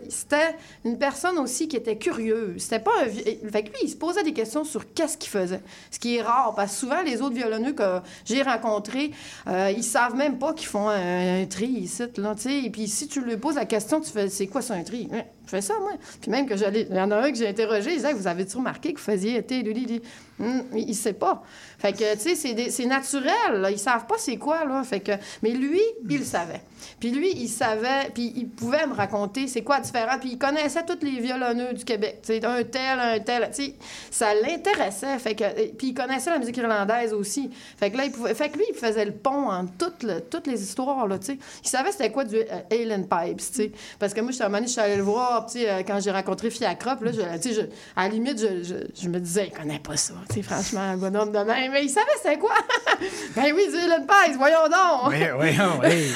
C'était une personne aussi qui était curieuse. C'était pas un... Fait lui, il se posait des questions sur qu'est-ce qu'il faisait. Ce qui est rare, parce que souvent, les autres violonneux que j'ai rencontrés, euh, ils savent même pas qu'ils font un, tri ici, tu sais. Et puis si tu lui poses la question, tu fais, c'est quoi ça, un tri? Je fais ça, moi. Puis même que j'allais... Il y en a un que j'ai interrogé, il disait, vous avez-tu remarqué que vous faisiez... té, li, li, li? Hum, il il sait pas. Fait que, tu sais, c'est naturel. Là. Ils savent pas c'est quoi, là. Fait que... Mais lui, il le savait. Puis lui, il savait, puis il pouvait me raconter c'est quoi différent. Puis il connaissait tous les violonneux du Québec. Sais, un tel, un tel. Sais, ça l'intéressait. Fait que... Puis il connaissait la musique irlandaise aussi. Fait que là, il pouvait... Fait que lui, il faisait le pont entre toutes, toutes les histoires, là, tu sais. Il savait c'était quoi du euh, Alien Pipes, tu sais. Parce que moi, je suis allée le voir, tu sais, euh, quand j'ai rencontré Fiacrop, là, je, tu sais, à la limite, je, je- je me disais, il connaît pas ça, tu sais, franchement, un bonhomme de même. Mais il savait c'était quoi. ben oui, Alien Pipes, voyons donc. Oui, oui, oui.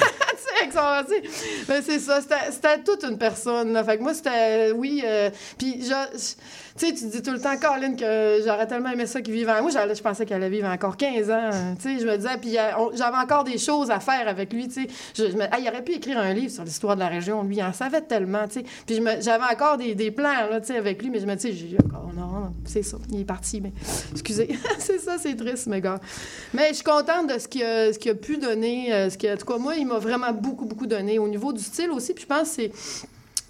tu sais, c'est ça, c'était- toute une personne. Là. Fait que moi, c'était, oui. euh, puis, je- je- tu sais, tu dis tout le temps, Colin, que j'aurais tellement aimé ça qu'il vive. en- Moi, je pensais qu'elle allait vivre encore 15 ans. Tu sais, je me disais, puis euh, on- j'avais encore des choses à faire avec lui. Tu sais, je, je me- ah, il aurait pu écrire un livre sur l'histoire de la région. Lui, il en savait tellement. Tu sais, puis je me- j'avais encore des, des plans, là, avec lui, mais je me disais, j'ai encore, c'est ça, il est parti. Mais excusez, c'est ça, c'est triste, mes gars. Mais je suis contente de ce qu'il a, ce a pu donner. euh, ce a- en tout cas, moi, il m'a vraiment beaucoup, beaucoup donné. Au niveau du style aussi, puis je pense que c'est.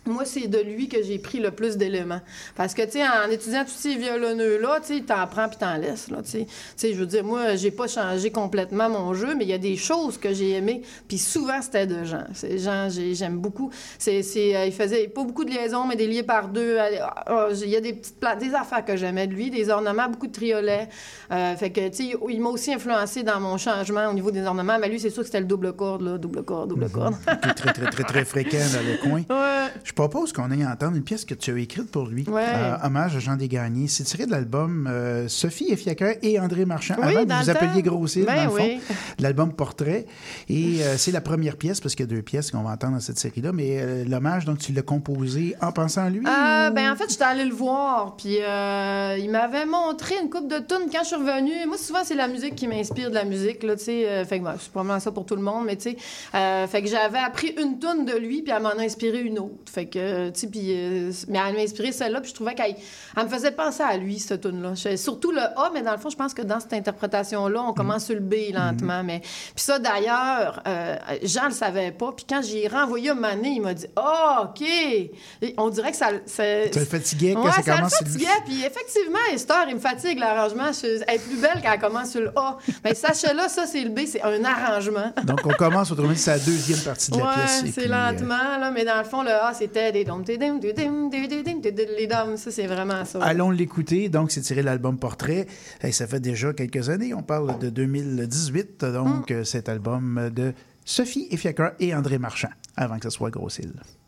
Moi, c'est de lui que j'ai pris le plus d'éléments. Parce que, tu sais, en étudiant tous ces violonneux-là, tu sais, t'en prends puis t'en laisses, là, tu sais. Je veux dire, moi, j'ai pas changé complètement mon jeu, mais il y a des choses que j'ai aimées, puis souvent, c'était de Jean. C'est Jean, j'ai- j'aime beaucoup. C'est, euh, il faisait pas beaucoup de liaisons, mais des liés par deux. Ah, ah, Il y a des petites pla- des affaires que j'aimais de lui, des ornements, beaucoup de triolets. Euh, fait que, tu sais, il m'a aussi influencé dans mon changement au niveau des ornements, mais lui, c'est sûr que c'était le double corde, là, double corde, double corde. qui est très, très, très, très fréquent dans le coin. Ouais. Je propose qu'on aille entendre une pièce que tu as écrite pour lui. Ouais. Euh, hommage à Jean Desgagnés. C'est tiré de l'album euh, Sophie et Fiaker et André Marchand. Oui, avant que vous appeliez. Grossille, Ben dans le fond. oui. de L'album Portrait. Et euh, c'est la première pièce, parce qu'il y a deux pièces qu'on va entendre dans cette série-là. Mais l'hommage, donc, tu l'as composé en pensant à lui? Ah, ou- ben en fait, j'étais allée le voir, puis il m'avait montré une coupe de tunes quand je suis revenue. Moi, souvent, c'est la musique qui m'inspire de la musique, là, tu sais. fait que, ben, c'est probablement ça pour tout le monde, mais tu sais. fait que j'avais appris une tune de lui, puis elle m'en a inspiré une autre. Fait que, tu sais, puis... euh, mais elle m'a inspiré celle-là, puis je trouvais qu'elle elle me faisait penser à lui, cette tune-là. Surtout le A, mais dans le fond, je pense que dans cette interprétation-là, on commence sur le B lentement, mais... Puis ça, d'ailleurs, euh, Jean le savait pas, puis quand j'ai renvoyé un mané, il m'a dit « Ah, OK! » Et On dirait que ça... ça le fatiguait quand Ouais, ça ça le commence sur le- fatiguait. Puis effectivement, Esther, il me fatigue l'arrangement. Elle est plus belle quand elle commence sur le A. Mais sachez-là, ça, c'est le B, c'est un arrangement. Donc, on commence, autrement dit, c'est la deuxième partie de la Ouais, pièce. C'est euh, lentement, là, mais dans le fond, le A, c'était Ça, c'est vraiment ça. Allons l'écouter. Donc, c'est tiré de l'album Portrait. Et ça fait déjà quelques années. On parle de 2018. Donc, cet album de Sophie et Fiacre et André Marchand, avant que ce soit. Thank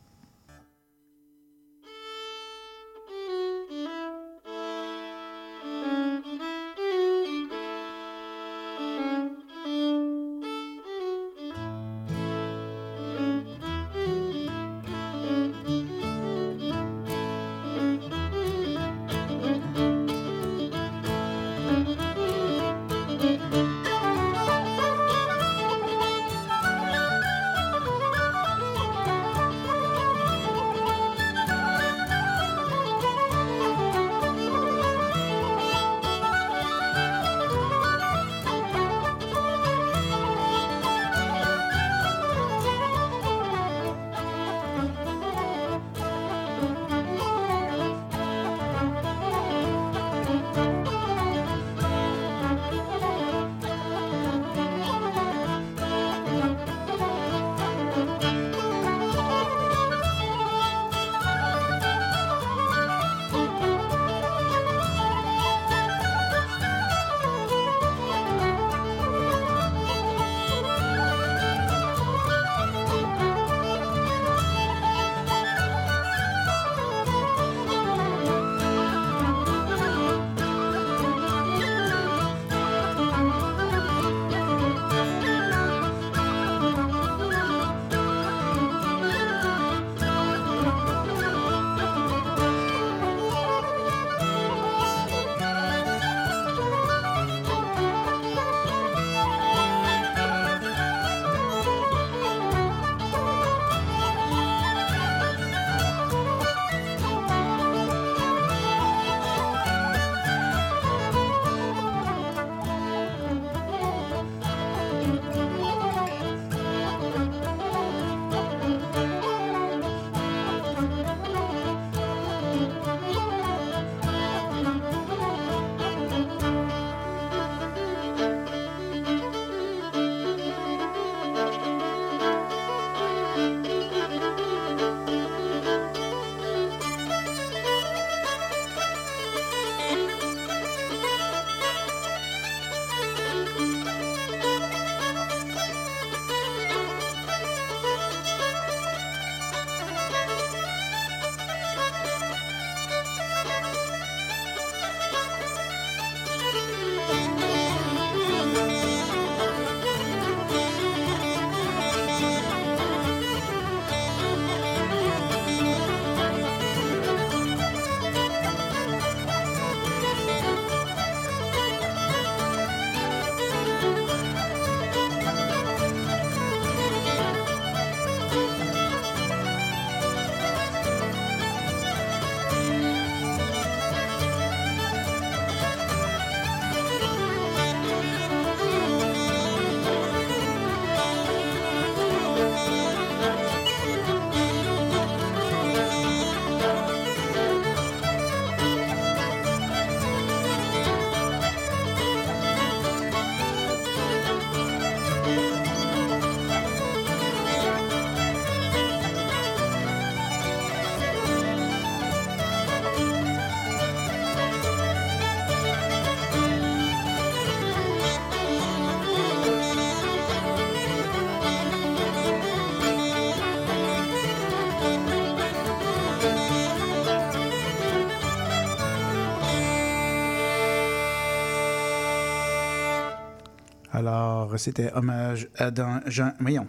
Alors, c'était hommage à Jean, voyons,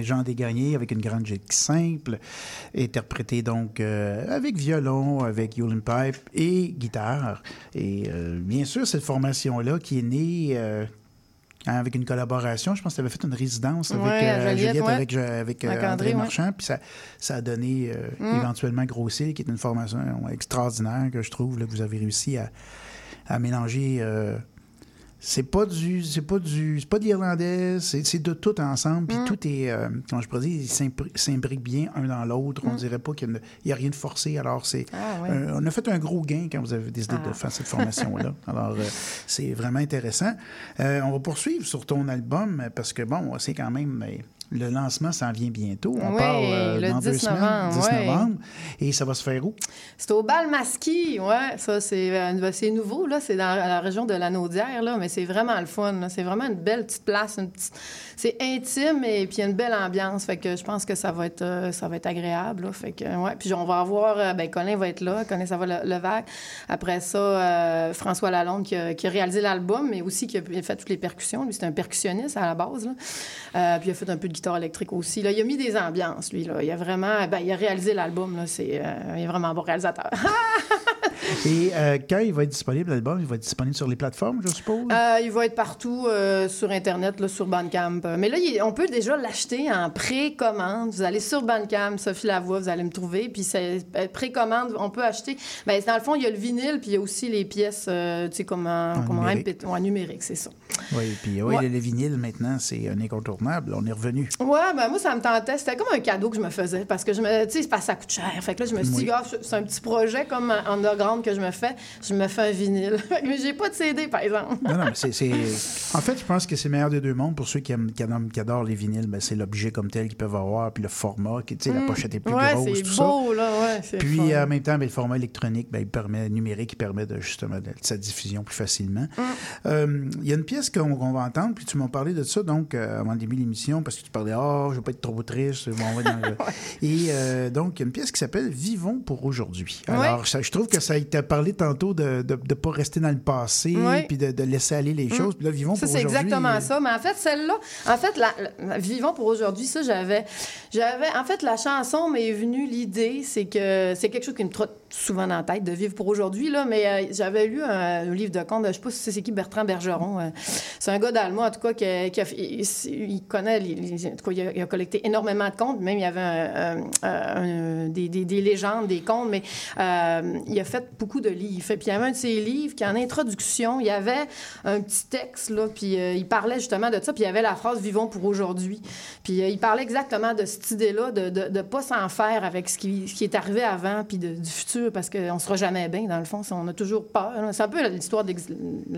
Jean Desgagnés avec une grande gigue simple, interprété donc euh, avec violon, avec Yulin Pipe et guitare. Et euh, bien sûr, cette formation-là qui est née euh, avec une collaboration, je pense que tu avais fait une résidence avec Ouais, euh, Juliette, ouais. avec, avec, Avec André, André, ouais. Marchand, puis ça, ça a donné euh, Mm. éventuellement Grossé, qui est une formation extraordinaire que je trouve là, que vous avez réussi à, à mélanger. euh, c'est pas du c'est pas du c'est pas de l'irlandais c'est de tout ensemble puis Mm. tout est euh, comment je pourrais dire s'imbrique bien un dans l'autre on Mm. dirait pas qu'il y a, rien de forcé alors c'est Ah, on a fait un gros gain quand vous avez décidé de Ah. faire cette formation là alors euh, c'est vraiment intéressant Euh, on va poursuivre sur ton album parce que bon c'est quand même le lancement s'en vient bientôt. On Oui, parle euh, le dans 10 deux semaines, novembre, 10 ouais. novembre. Et ça va se faire où? C'est au bal Masquis, ouais. Ça, c'est euh, nouveau, là. C'est dans la région de la Naudière, là. Mais c'est vraiment le fun. C'est vraiment une belle petite place. Une petite... C'est intime et puis il y a une belle ambiance. Fait que je pense que ça va être, euh, ça va être agréable, là. Fait que, ouais. Puis on va avoir... euh, ben, Colin va être là. Colin, ça va le, Levac. Après ça, François Lalonde qui a, qui a réalisé l'album, mais aussi qui a fait toutes les percussions. Lui, c'est un percussionniste à la base, là. Puis il a fait un peu de électrique aussi. Là. Il a mis des ambiances, lui. Là. Il a vraiment... Ben, il a réalisé l'album, là. C'est... euh, il est vraiment un bon réalisateur. Et euh, quand il va être disponible, l'album, il va être disponible sur les plateformes, je suppose? Euh, il va être partout euh, sur Internet, là, sur Bandcamp. Mais là, il- on peut déjà l'acheter en précommande. Vous allez sur Bandcamp, Sophie Lavoie, vous allez me trouver. Puis c'est précommande, on peut acheter. Ben, dans le fond, il y a le vinyle, puis il y a aussi les pièces, tu sais, comme en, En comme en numérique. Ouais, numérique, c'est ça. Oui, puis oui, Ouais. le vinyle, maintenant, c'est un incontournable. On est revenu. Ouais, ben moi, ça me tentait. C'était comme un cadeau que je me faisais parce que je me. Tu sais, ça coûte cher. Fait que là, je me suis dit, Oui. Ah, c'est un petit projet comme en que je me fais. Je me fais un vinyle. Mais j'ai pas de CD, par exemple. Non, non, mais c'est, c'est- En fait, je pense que c'est le meilleur des deux mondes. Pour ceux qui, aiment, qui, aiment- qui adorent les vinyles, ben, c'est l'objet comme tel qu'ils peuvent avoir, puis le format, qui, tu sais, la Mm. pochette est plus ouais, grosse, c'est tout ça. beau, là. Ouais, c'est Puis fun. en même temps, ben, le format électronique, ben, il permet, numérique, il permet de, justement de, de sa diffusion plus facilement. Mm. Euh, Il y a une pièce qu'on, qu'on va entendre, puis tu m'as parlé de ça donc euh, avant le début de l'émission, parce que tu parlais, ah, je veux pas être trop triste. bon, on va dans le- Et euh, donc, il y a une pièce qui s'appelle Vivons pour aujourd'hui. Ouais. Alors, ça- je trouve que ça t'a parlé tantôt de ne pas rester dans le passé, Ouais. puis de, de laisser aller les Mm. choses. Puis là, Vivons Ça, pour c'est aujourd'hui. exactement euh, ça. Mais en fait, celle-là, en fait, la, la- Vivons pour aujourd'hui, ça, j'avais, j'avais, en fait, la chanson m'est venue l'idée, c'est que c'est quelque chose qui me trotte souvent dans la tête de vivre pour aujourd'hui, là, mais euh, j'avais lu un, un livre de contes, je sais pas si c'est qui, Bertrand Bergeron. euh, c'est un gars d'Allemagne, en tout cas, qui, a- qui a- il, il connaît, les, les- en tout cas, il a, il a collecté énormément de contes, même il y avait un- un- un- des, des- des légendes, des contes, mais euh, il a fait beaucoup de livres. Puis il y avait un de ses livres qui, en introduction, il y avait un petit texte, là, puis euh, il parlait justement de ça, puis il y avait la phrase « Vivons pour aujourd'hui ». Puis euh, il parlait exactement de cette idée-là, de ne de, pas s'en faire avec ce qui, qui est arrivé avant, puis du futur, parce qu'on ne sera jamais bien, dans le fond, si on a toujours peur. C'est un peu l'histoire de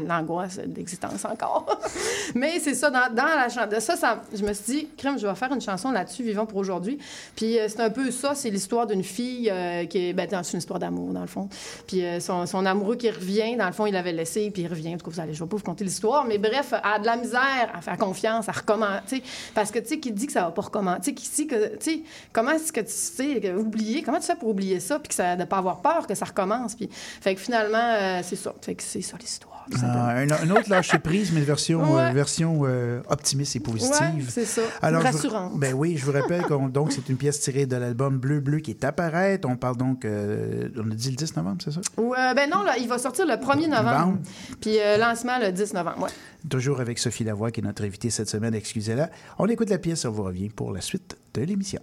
l'angoisse d'existence encore. Mais c'est ça, dans, dans la chanson, ça, ça, je me suis dit, crème, je vais faire une chanson là-dessus, Vivons pour aujourd'hui. Puis euh, c'est un peu ça, c'est l'histoire d'une fille qui est, ben, c'est une histoire d'amour, dans le fond. Puis euh, son, son amoureux qui revient, dans le fond, il l'avait laissé, puis il revient. En tout cas, vous allez, je vais pas vous conter l'histoire, mais bref, elle a de la misère à faire confiance, à recommencer. Parce que, tu sais, qui dit que ça va pas recommencer, tu sais, qui dit que, tu sais, comment est-ce que tu sais, oublier, comment tu fais pour oublier ça, puis que ça, de pas avoir peur que ça recommence. Puis, fait que finalement, euh, c'est ça. Fait que c'est ça l'histoire. Ah, un, un autre lâcher prise, mais version, Ouais. euh, version optimiste et positive. Ouais, c'est ça. Rassurante. ben oui, je vous rappelle que donc c'est une pièce tirée de l'album Bleu Bleu qui est à paraître. On parle donc, on a dit le 10 novembre, c'est ça? Ou, euh, ben non, là, il va sortir le 1er novembre. Novembre. Puis euh, lancement le 10 novembre. Ouais. Toujours avec Sophie Lavoie qui est notre invitée cette semaine, excusez-la. On écoute la pièce, on vous revient pour la suite de l'émission.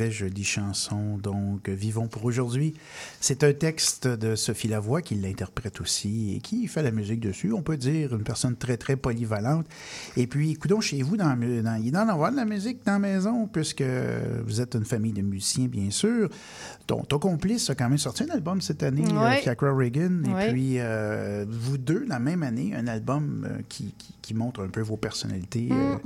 Très, très jolie chanson. Donc, Vivons pour aujourd'hui. C'est un texte de Sophie Lavoie qui l'interprète aussi et qui fait la musique dessus. On peut dire une personne très, très polyvalente. Et puis, écoutons chez vous, dans, dans, il doit en avoir de la musique dans la maison, puisque vous êtes une famille de musiciens, bien sûr. Ton, ton complice a quand même sorti un album cette année, Ouais. Fiacra Reagan. Et puis, euh, vous deux, la même année, un album euh, qui, qui, qui montre un peu vos personnalités. Mm. Euh,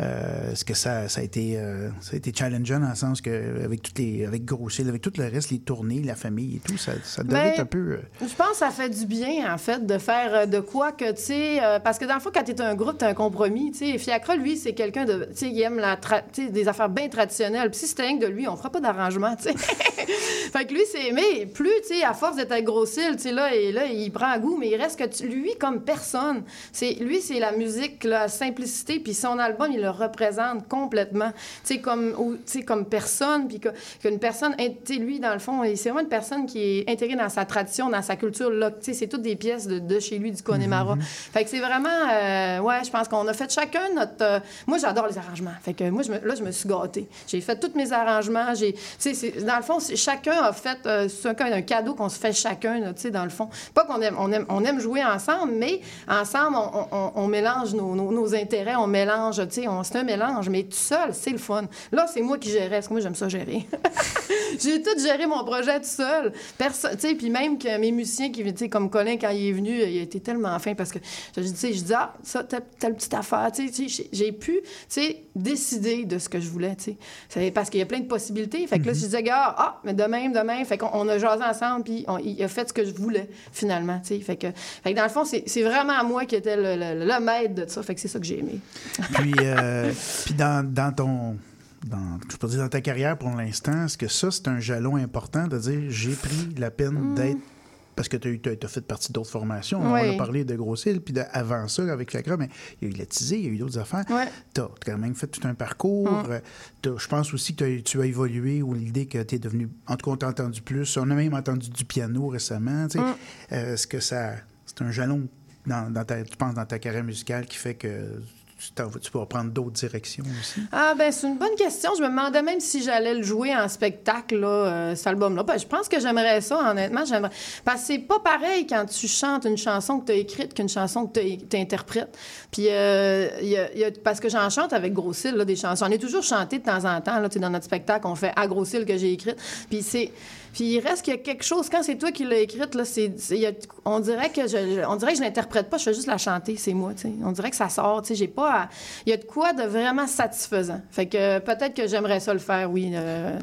euh, Est-ce que ça, ça, a été, euh, ça a été challengeant dans le sens que, avec, toutes les, avec Grossil, avec tout le reste, les tournées, la famille et tout, ça, ça devait Ben, être un peu. euh, Je pense que ça fait du bien, en fait, de faire euh, de quoi que, tu sais, euh, parce que dans le fond, quand tu es un groupe, tu un compromis, tu sais. Fiacra, lui, c'est quelqu'un de, tu sais, il aime la des affaires bien traditionnelles. Puis si c'était rien que de lui, on fera pas d'arrangement, tu sais. fait que lui, c'est, mais plus, tu sais, à force d'être avec Grossil, tu sais, là, et là, il prend goût, mais il reste que tu- lui, comme personne, c'est, lui, c'est la musique, la simplicité, puis son album, il le représente complètement, tu sais, comme, ou- comme personne, puis que- qu'une personne, tu sais, lui, dans le fond, c'est vraiment une personne qui est intégrée dans sa tradition, dans sa culture, là, tu sais, c'est toutes des pièces de, de chez lui, du Connemara. Fait que c'est vraiment, euh, ouais, je pense qu'on a fait chacun notre... euh, moi, j'adore les arrangements. Fait que moi, je me- là, je me suis gâtée. J'ai fait tous mes arrangements. J'ai, tu sais, c'est- dans le fond, chacun a fait, euh, c'est un, un cadeau qu'on se fait chacun, tu sais, dans le fond. Pas qu'on aime, on aime, on aime jouer ensemble, mais ensemble, on, on- on mélange nos, nos- nos intérêts, on mélange, tu sais, on- c'est un mélange, mais tout seul, c'est le fun. Là, c'est moi qui gérais, parce que moi, j'aime ça gérer. J'ai tout géré mon projet tout seul. Perso- tu sais, puis même que mes musiciens, qui, tu sais, comme Colin, quand il est venu, il a été tellement fin parce que je dis, tu sais, je dis, ah, ça, telle, telle petite affaire, tu sais, j'ai- pu, tu sais, décider de ce que je voulais, tu sais. Parce qu'il y a plein de possibilités. Fait que là, je disais, gars, ah, mais de même, de même. Fait qu'on on a jasé ensemble, puis on- il a fait ce que je voulais, finalement, tu sais. Fait que, fait que dans le fond, c'est vraiment moi qui étais le, le- le maître de ça. Fait que c'est ça que j'ai aimé. Puis, euh, puis dans, dans ton. Dans, je peux dire dans ta carrière pour l'instant, est-ce que ça, c'est un jalon important de dire j'ai pris la peine d'être. Parce que tu as, fait partie d'autres formations. On Oui. a parlé de Grossil, puis de- avant ça, avec Fiacra, mais il y a eu la Tisée, il y a eu d'autres affaires. Ouais. Tu as quand même fait tout un parcours. Mm. Je pense aussi que tu as évolué ou l'idée que tu es devenu. En tout cas, on t'a entendu plus. On a même entendu du piano récemment. Mm. Euh, Est-ce que ça. C'est un jalon, dans, dans ta, tu penses, dans ta carrière musicale qui fait que tu, vas- prendre d'autres directions aussi? Ah ben c'est une bonne question. Je me demandais même si j'allais le jouer en spectacle, là, euh, cet album-là. Ben, je pense que j'aimerais ça, honnêtement. J'aimerais... Parce que c'est pas pareil quand tu chantes une chanson que tu as écrite qu'une chanson que tu interprètes. Puis, euh, parce que j'en chante avec Grossil, là, des chansons. On est toujours chanté de temps en temps, là, dans notre spectacle, on fait à Grossil que j'ai écrite. Puis c'est... Puis il reste qu'il y a quelque chose, quand c'est toi qui l'as écrite, là, c'est, on dirait que je, on dirait que je l'interprète pas, je fais juste la chanter, c'est moi. On dirait que ça sort, tu j'ai pas à- Il y a de quoi de vraiment satisfaisant. Fait que peut-être que j'aimerais ça le faire, oui. euh.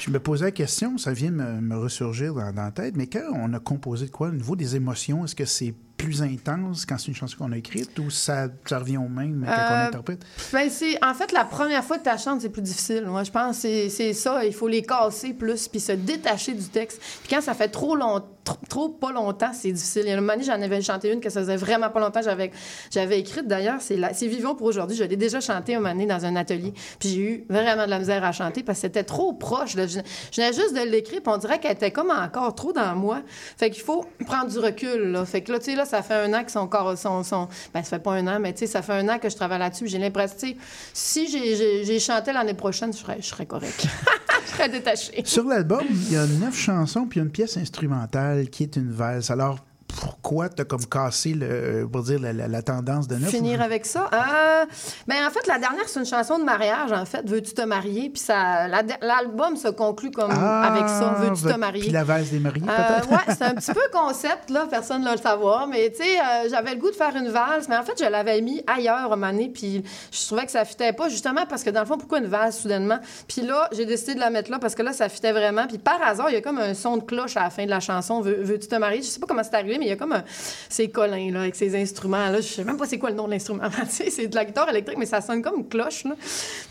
Je me posais la question, ça vient me, me ressurgir dans, dans la tête, mais quand on a composé de quoi, au niveau des émotions, est-ce que c'est plus intense quand c'est une chanson qu'on a écrite ou ça, ça revient au même quand on Euh, interprète? Ben, c'est, en fait, la première fois que tu chantes, c'est plus difficile. Moi, je pense que c'est, c'est ça. Il faut les casser plus, puis se détacher du texte. Puis quand ça fait trop long, trop, pas longtemps, c'est difficile. Il y a une année, j'en avais chanté une que ça faisait vraiment pas longtemps. J'avais, j'avais écrite, d'ailleurs, c'est, la, Vivons pour aujourd'hui. Je l'ai déjà chanté un moment donné dans un atelier. Puis j'ai eu vraiment de la misère à chanter parce que c'était trop proche. Je, venais juste de l'écrire, puis on dirait qu'elle était comme encore trop dans moi. Fait qu'il faut prendre du recul. Fait que là, tu sais, là, ça fait un an que son corps, son, son... Ben, ça fait pas un an, mais tu sais, ça fait un an que je travaille là-dessus. J'ai l'impression, tu sais, si j'ai, j'ai, j'ai chanté l'année prochaine, je serais, je serais je serais détachée. Sur l'album, il y a neuf chansons puis une pièce instrumentale qui est une valse. Alors, pourquoi tu as comme cassé, le, pour dire, la, la- la tendance de neuf? Finir avec ça? Euh, ben, en fait, la dernière, c'est une chanson de mariage, en fait. Veux-tu te marier? Puis ça, la- l'album se conclut comme Ah, avec ça. Veux-tu te votre- marier? Puis la valse des mariés, Euh, peut-être? ouais, c'est un petit peu concept, là, personne ne va le savoir. Mais, tu sais, euh, j'avais le goût de faire une valse, mais en fait, je l'avais mis ailleurs un moment donné, puis je trouvais que ça fitait pas, justement, parce que dans le fond, pourquoi une valse soudainement? Puis là, j'ai décidé de la mettre là parce que là, ça fitait vraiment. Puis par hasard, il y a comme un son de cloche à la fin de la chanson, Veux- Veux-tu te marier? Je sais pas comment c'est arrivé, mais il y a comme un. C'est Colin, là, avec ses instruments, là. Je sais même pas c'est quoi le nom de l'instrument. C'est de la guitare électrique, mais ça sonne comme une cloche, là.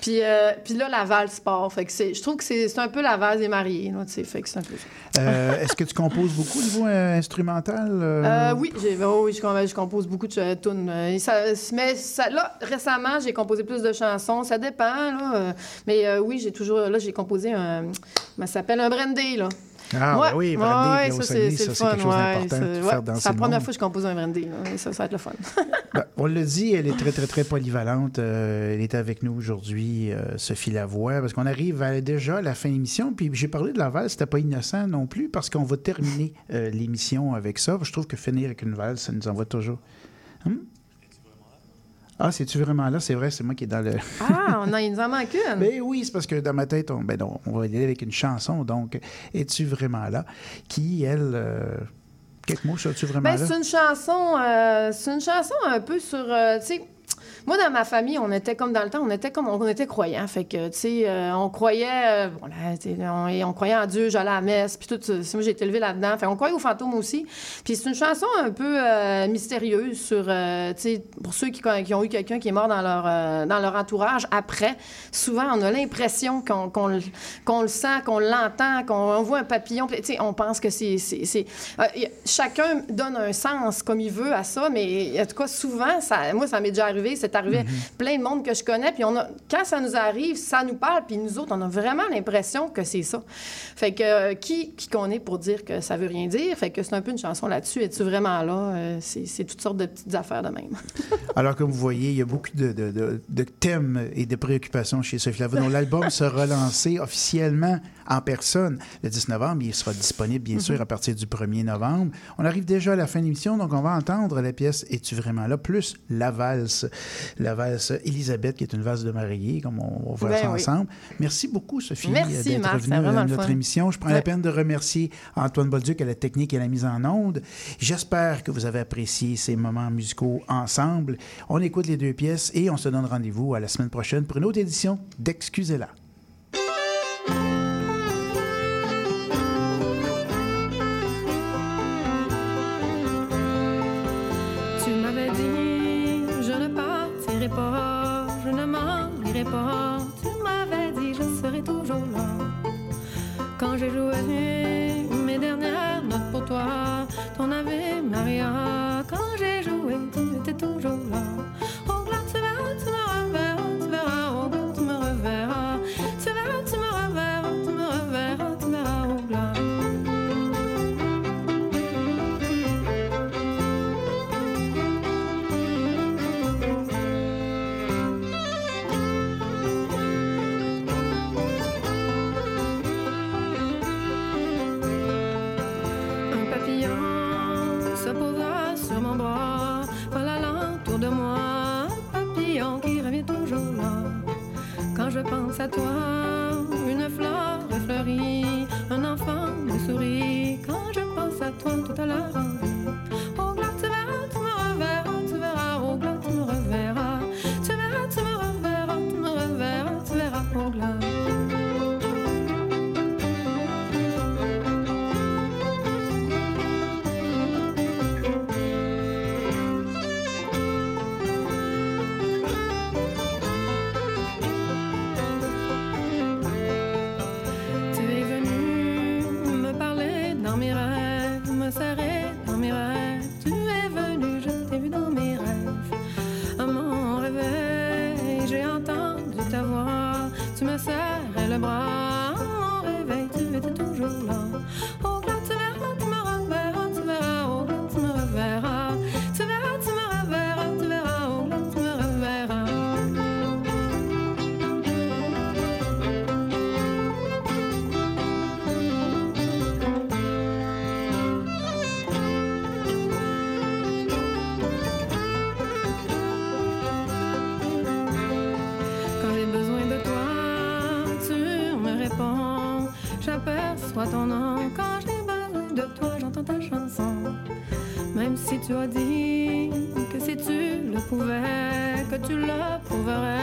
Puis, euh, puis là, la valse part. Fait que c'est- je trouve que c'est un peu la valse des mariés, là. Fait que c'est un peu ça. Euh, Est-ce que tu composes beaucoup au niveau euh, instrumental? oui, oh je, com- je compose beaucoup de tunes. ça- mais ça- là, récemment, j'ai composé plus de chansons. Ça dépend, là. mais oui, j'ai toujours... Là, j'ai composé un... Ça s'appelle un brandy, là. Ah, Ouais. ben oui, Brandy, ouais, ça, c'est le quelque chose d'important c'est- de faire danser C'est la le première fois que je compose un brandy. Ça, ça va être le fun. Ben, on l'a dit, elle est très, très, très polyvalente. Euh, elle est avec nous aujourd'hui, euh, Sophie Lavoie, parce qu'on arrive à, déjà à la fin de l'émission. Puis j'ai parlé de la valse, c'était pas innocent non plus, parce qu'on va terminer euh, l'émission avec ça. Je trouve que finir avec une valse, ça nous envoie toujours. Hum? Ah, c'est-tu vraiment là? C'est vrai, c'est moi qui est dans le. Ah, on a, il nous en manque une. Ben oui, c'est parce que dans ma tête, on, ben non, on va y aller avec une chanson. Donc, es-tu vraiment là? Qui, elle. euh, quelques mots es-tu vraiment Ben, là? c'est une chanson, euh, c'est une chanson un peu sur, euh, tu sais, moi dans ma famille, on était comme dans le temps, on était comme, on était croyants, fait que, tu sais, euh, on croyait, euh, on, croyait en Dieu, j'allais à la messe, puis tout, moi j'ai été élevée là-dedans, fait on croyait aux fantômes aussi, puis c'est une chanson un peu euh, mystérieuse sur, tu sais, pour ceux qui, ont eu quelqu'un qui est mort dans leur, dans leur entourage après, souvent on a l'impression qu'on le- sent, qu'on l'entend, qu'on on voit un papillon, tu sais, on pense que c'est, chacun donne un sens comme il veut à ça, mais en tout cas souvent, ça, moi ça m'est déjà arrivé, c'est arrivé à plein de monde que je connais, puis on a, quand ça nous arrive, ça nous parle, puis nous autres, on a vraiment l'impression que c'est ça. Fait que euh, qui, qui qu'on est pour dire que ça veut rien dire, fait que c'est un peu une chanson là-dessus. Es-tu vraiment là? Euh, c'est, c'est toutes sortes de petites affaires de même. Alors, comme vous voyez, il y a beaucoup de, de- de- de thèmes et de préoccupations chez Sophie Lavoie. Donc, l'album sera lancé officiellement en personne le 10 novembre. Il sera disponible, bien sûr, à partir du 1er novembre. On arrive déjà à la fin de l'émission, donc on va entendre la pièce Es-tu vraiment là? plus la valse. La valse Elisabeth, qui est une valse de mariée, comme on, on va Ben ça oui. ensemble. Merci beaucoup, Sophie, d'être venue à notre émission. Je prends la peine de remercier Antoine Bolduc à la technique et à la mise en onde. J'espère que vous avez apprécié ces moments musicaux ensemble. On écoute les deux pièces et on se donne rendez-vous à la semaine prochaine pour une autre édition d'Excusez-la. Qui revient toujours là. Quand je pense à toi, une fleur fleurit, un enfant me sourit. Quand je pense à toi, tout à l'heure. Oh, là, tu verras, tu me reverras, tu verras, oh, là, tu me reverras. Tu verras, tu me reverras, tu me reverras, tu verras, oh, là. Tu as dit que si tu le pouvais, que tu le prouverais.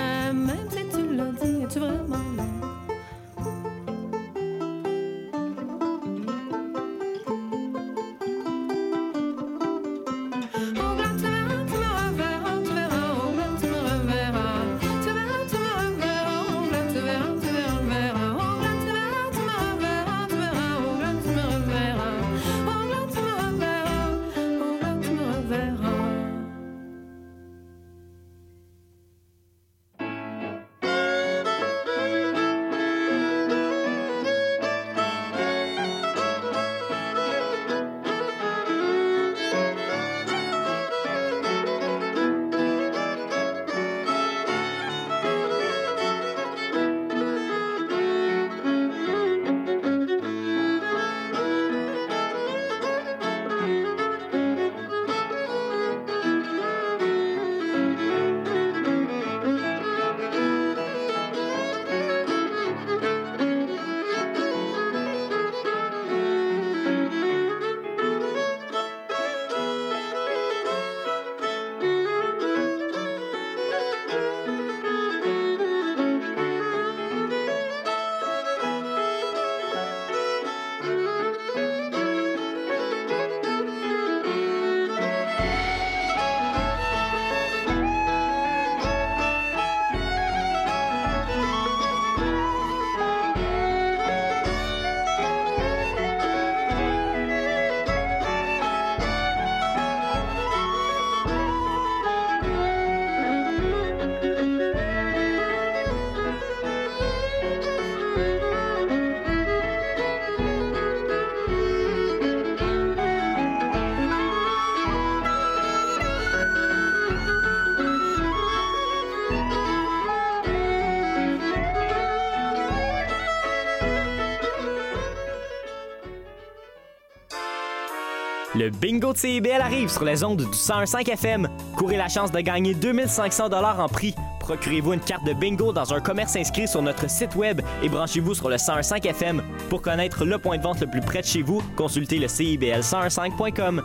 Le bingo de arrive sur les ondes du 101.5 FM. Courez la chance de gagner 2500 dollars en prix. Procurez-vous une carte de bingo dans un commerce inscrit sur notre site web et branchez-vous sur le 101.5 FM. Pour connaître le point de vente le plus près de chez vous, consultez le CIBL1015.com.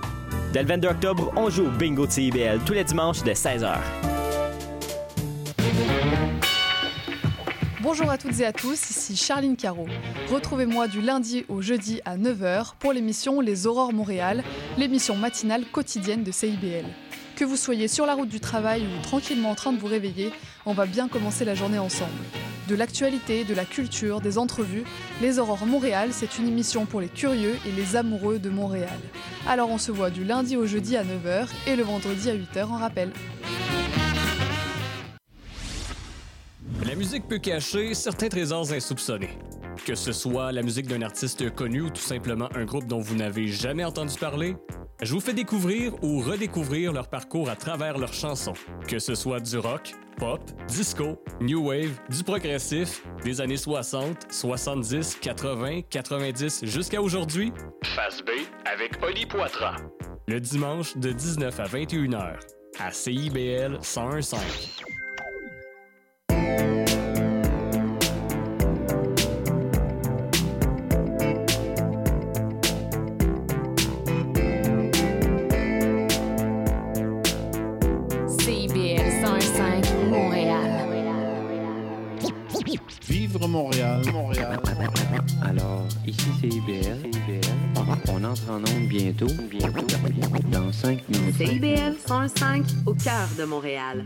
Dès le 22 octobre, on joue au bingo de CIBL tous les dimanches de 16h. Bonjour à toutes et à tous, ici Charline Caro. Retrouvez-moi du lundi au jeudi à 9h pour l'émission Les Aurores Montréal, l'émission matinale quotidienne de CIBL. Que vous soyez sur la route du travail ou tranquillement en train de vous réveiller, on va bien commencer la journée ensemble. De l'actualité, de la culture, des entrevues, Les Aurores Montréal, c'est une émission pour les curieux et les amoureux de Montréal. Alors on se voit du lundi au jeudi à 9h et le vendredi à 8h en rappel. La musique peut cacher certains trésors insoupçonnés. Que ce soit la musique d'un artiste connu ou tout simplement un groupe dont vous n'avez jamais entendu parler, je vous fais découvrir ou redécouvrir leur parcours à travers leurs chansons. Que ce soit du rock, pop, disco, new wave, du progressif, des années 60, 70, 80, 90 jusqu'à aujourd'hui. Face B avec Oli Poitras. Le dimanche de 19 à 21h à CIBL 1015. CIBL 105 Montréal. Vivre Montréal, Montréal. Alors, ici c'est IBL. On entre en onde bientôt. Bientôt. Dans 5 minutes. CIBL 105 au cœur de Montréal.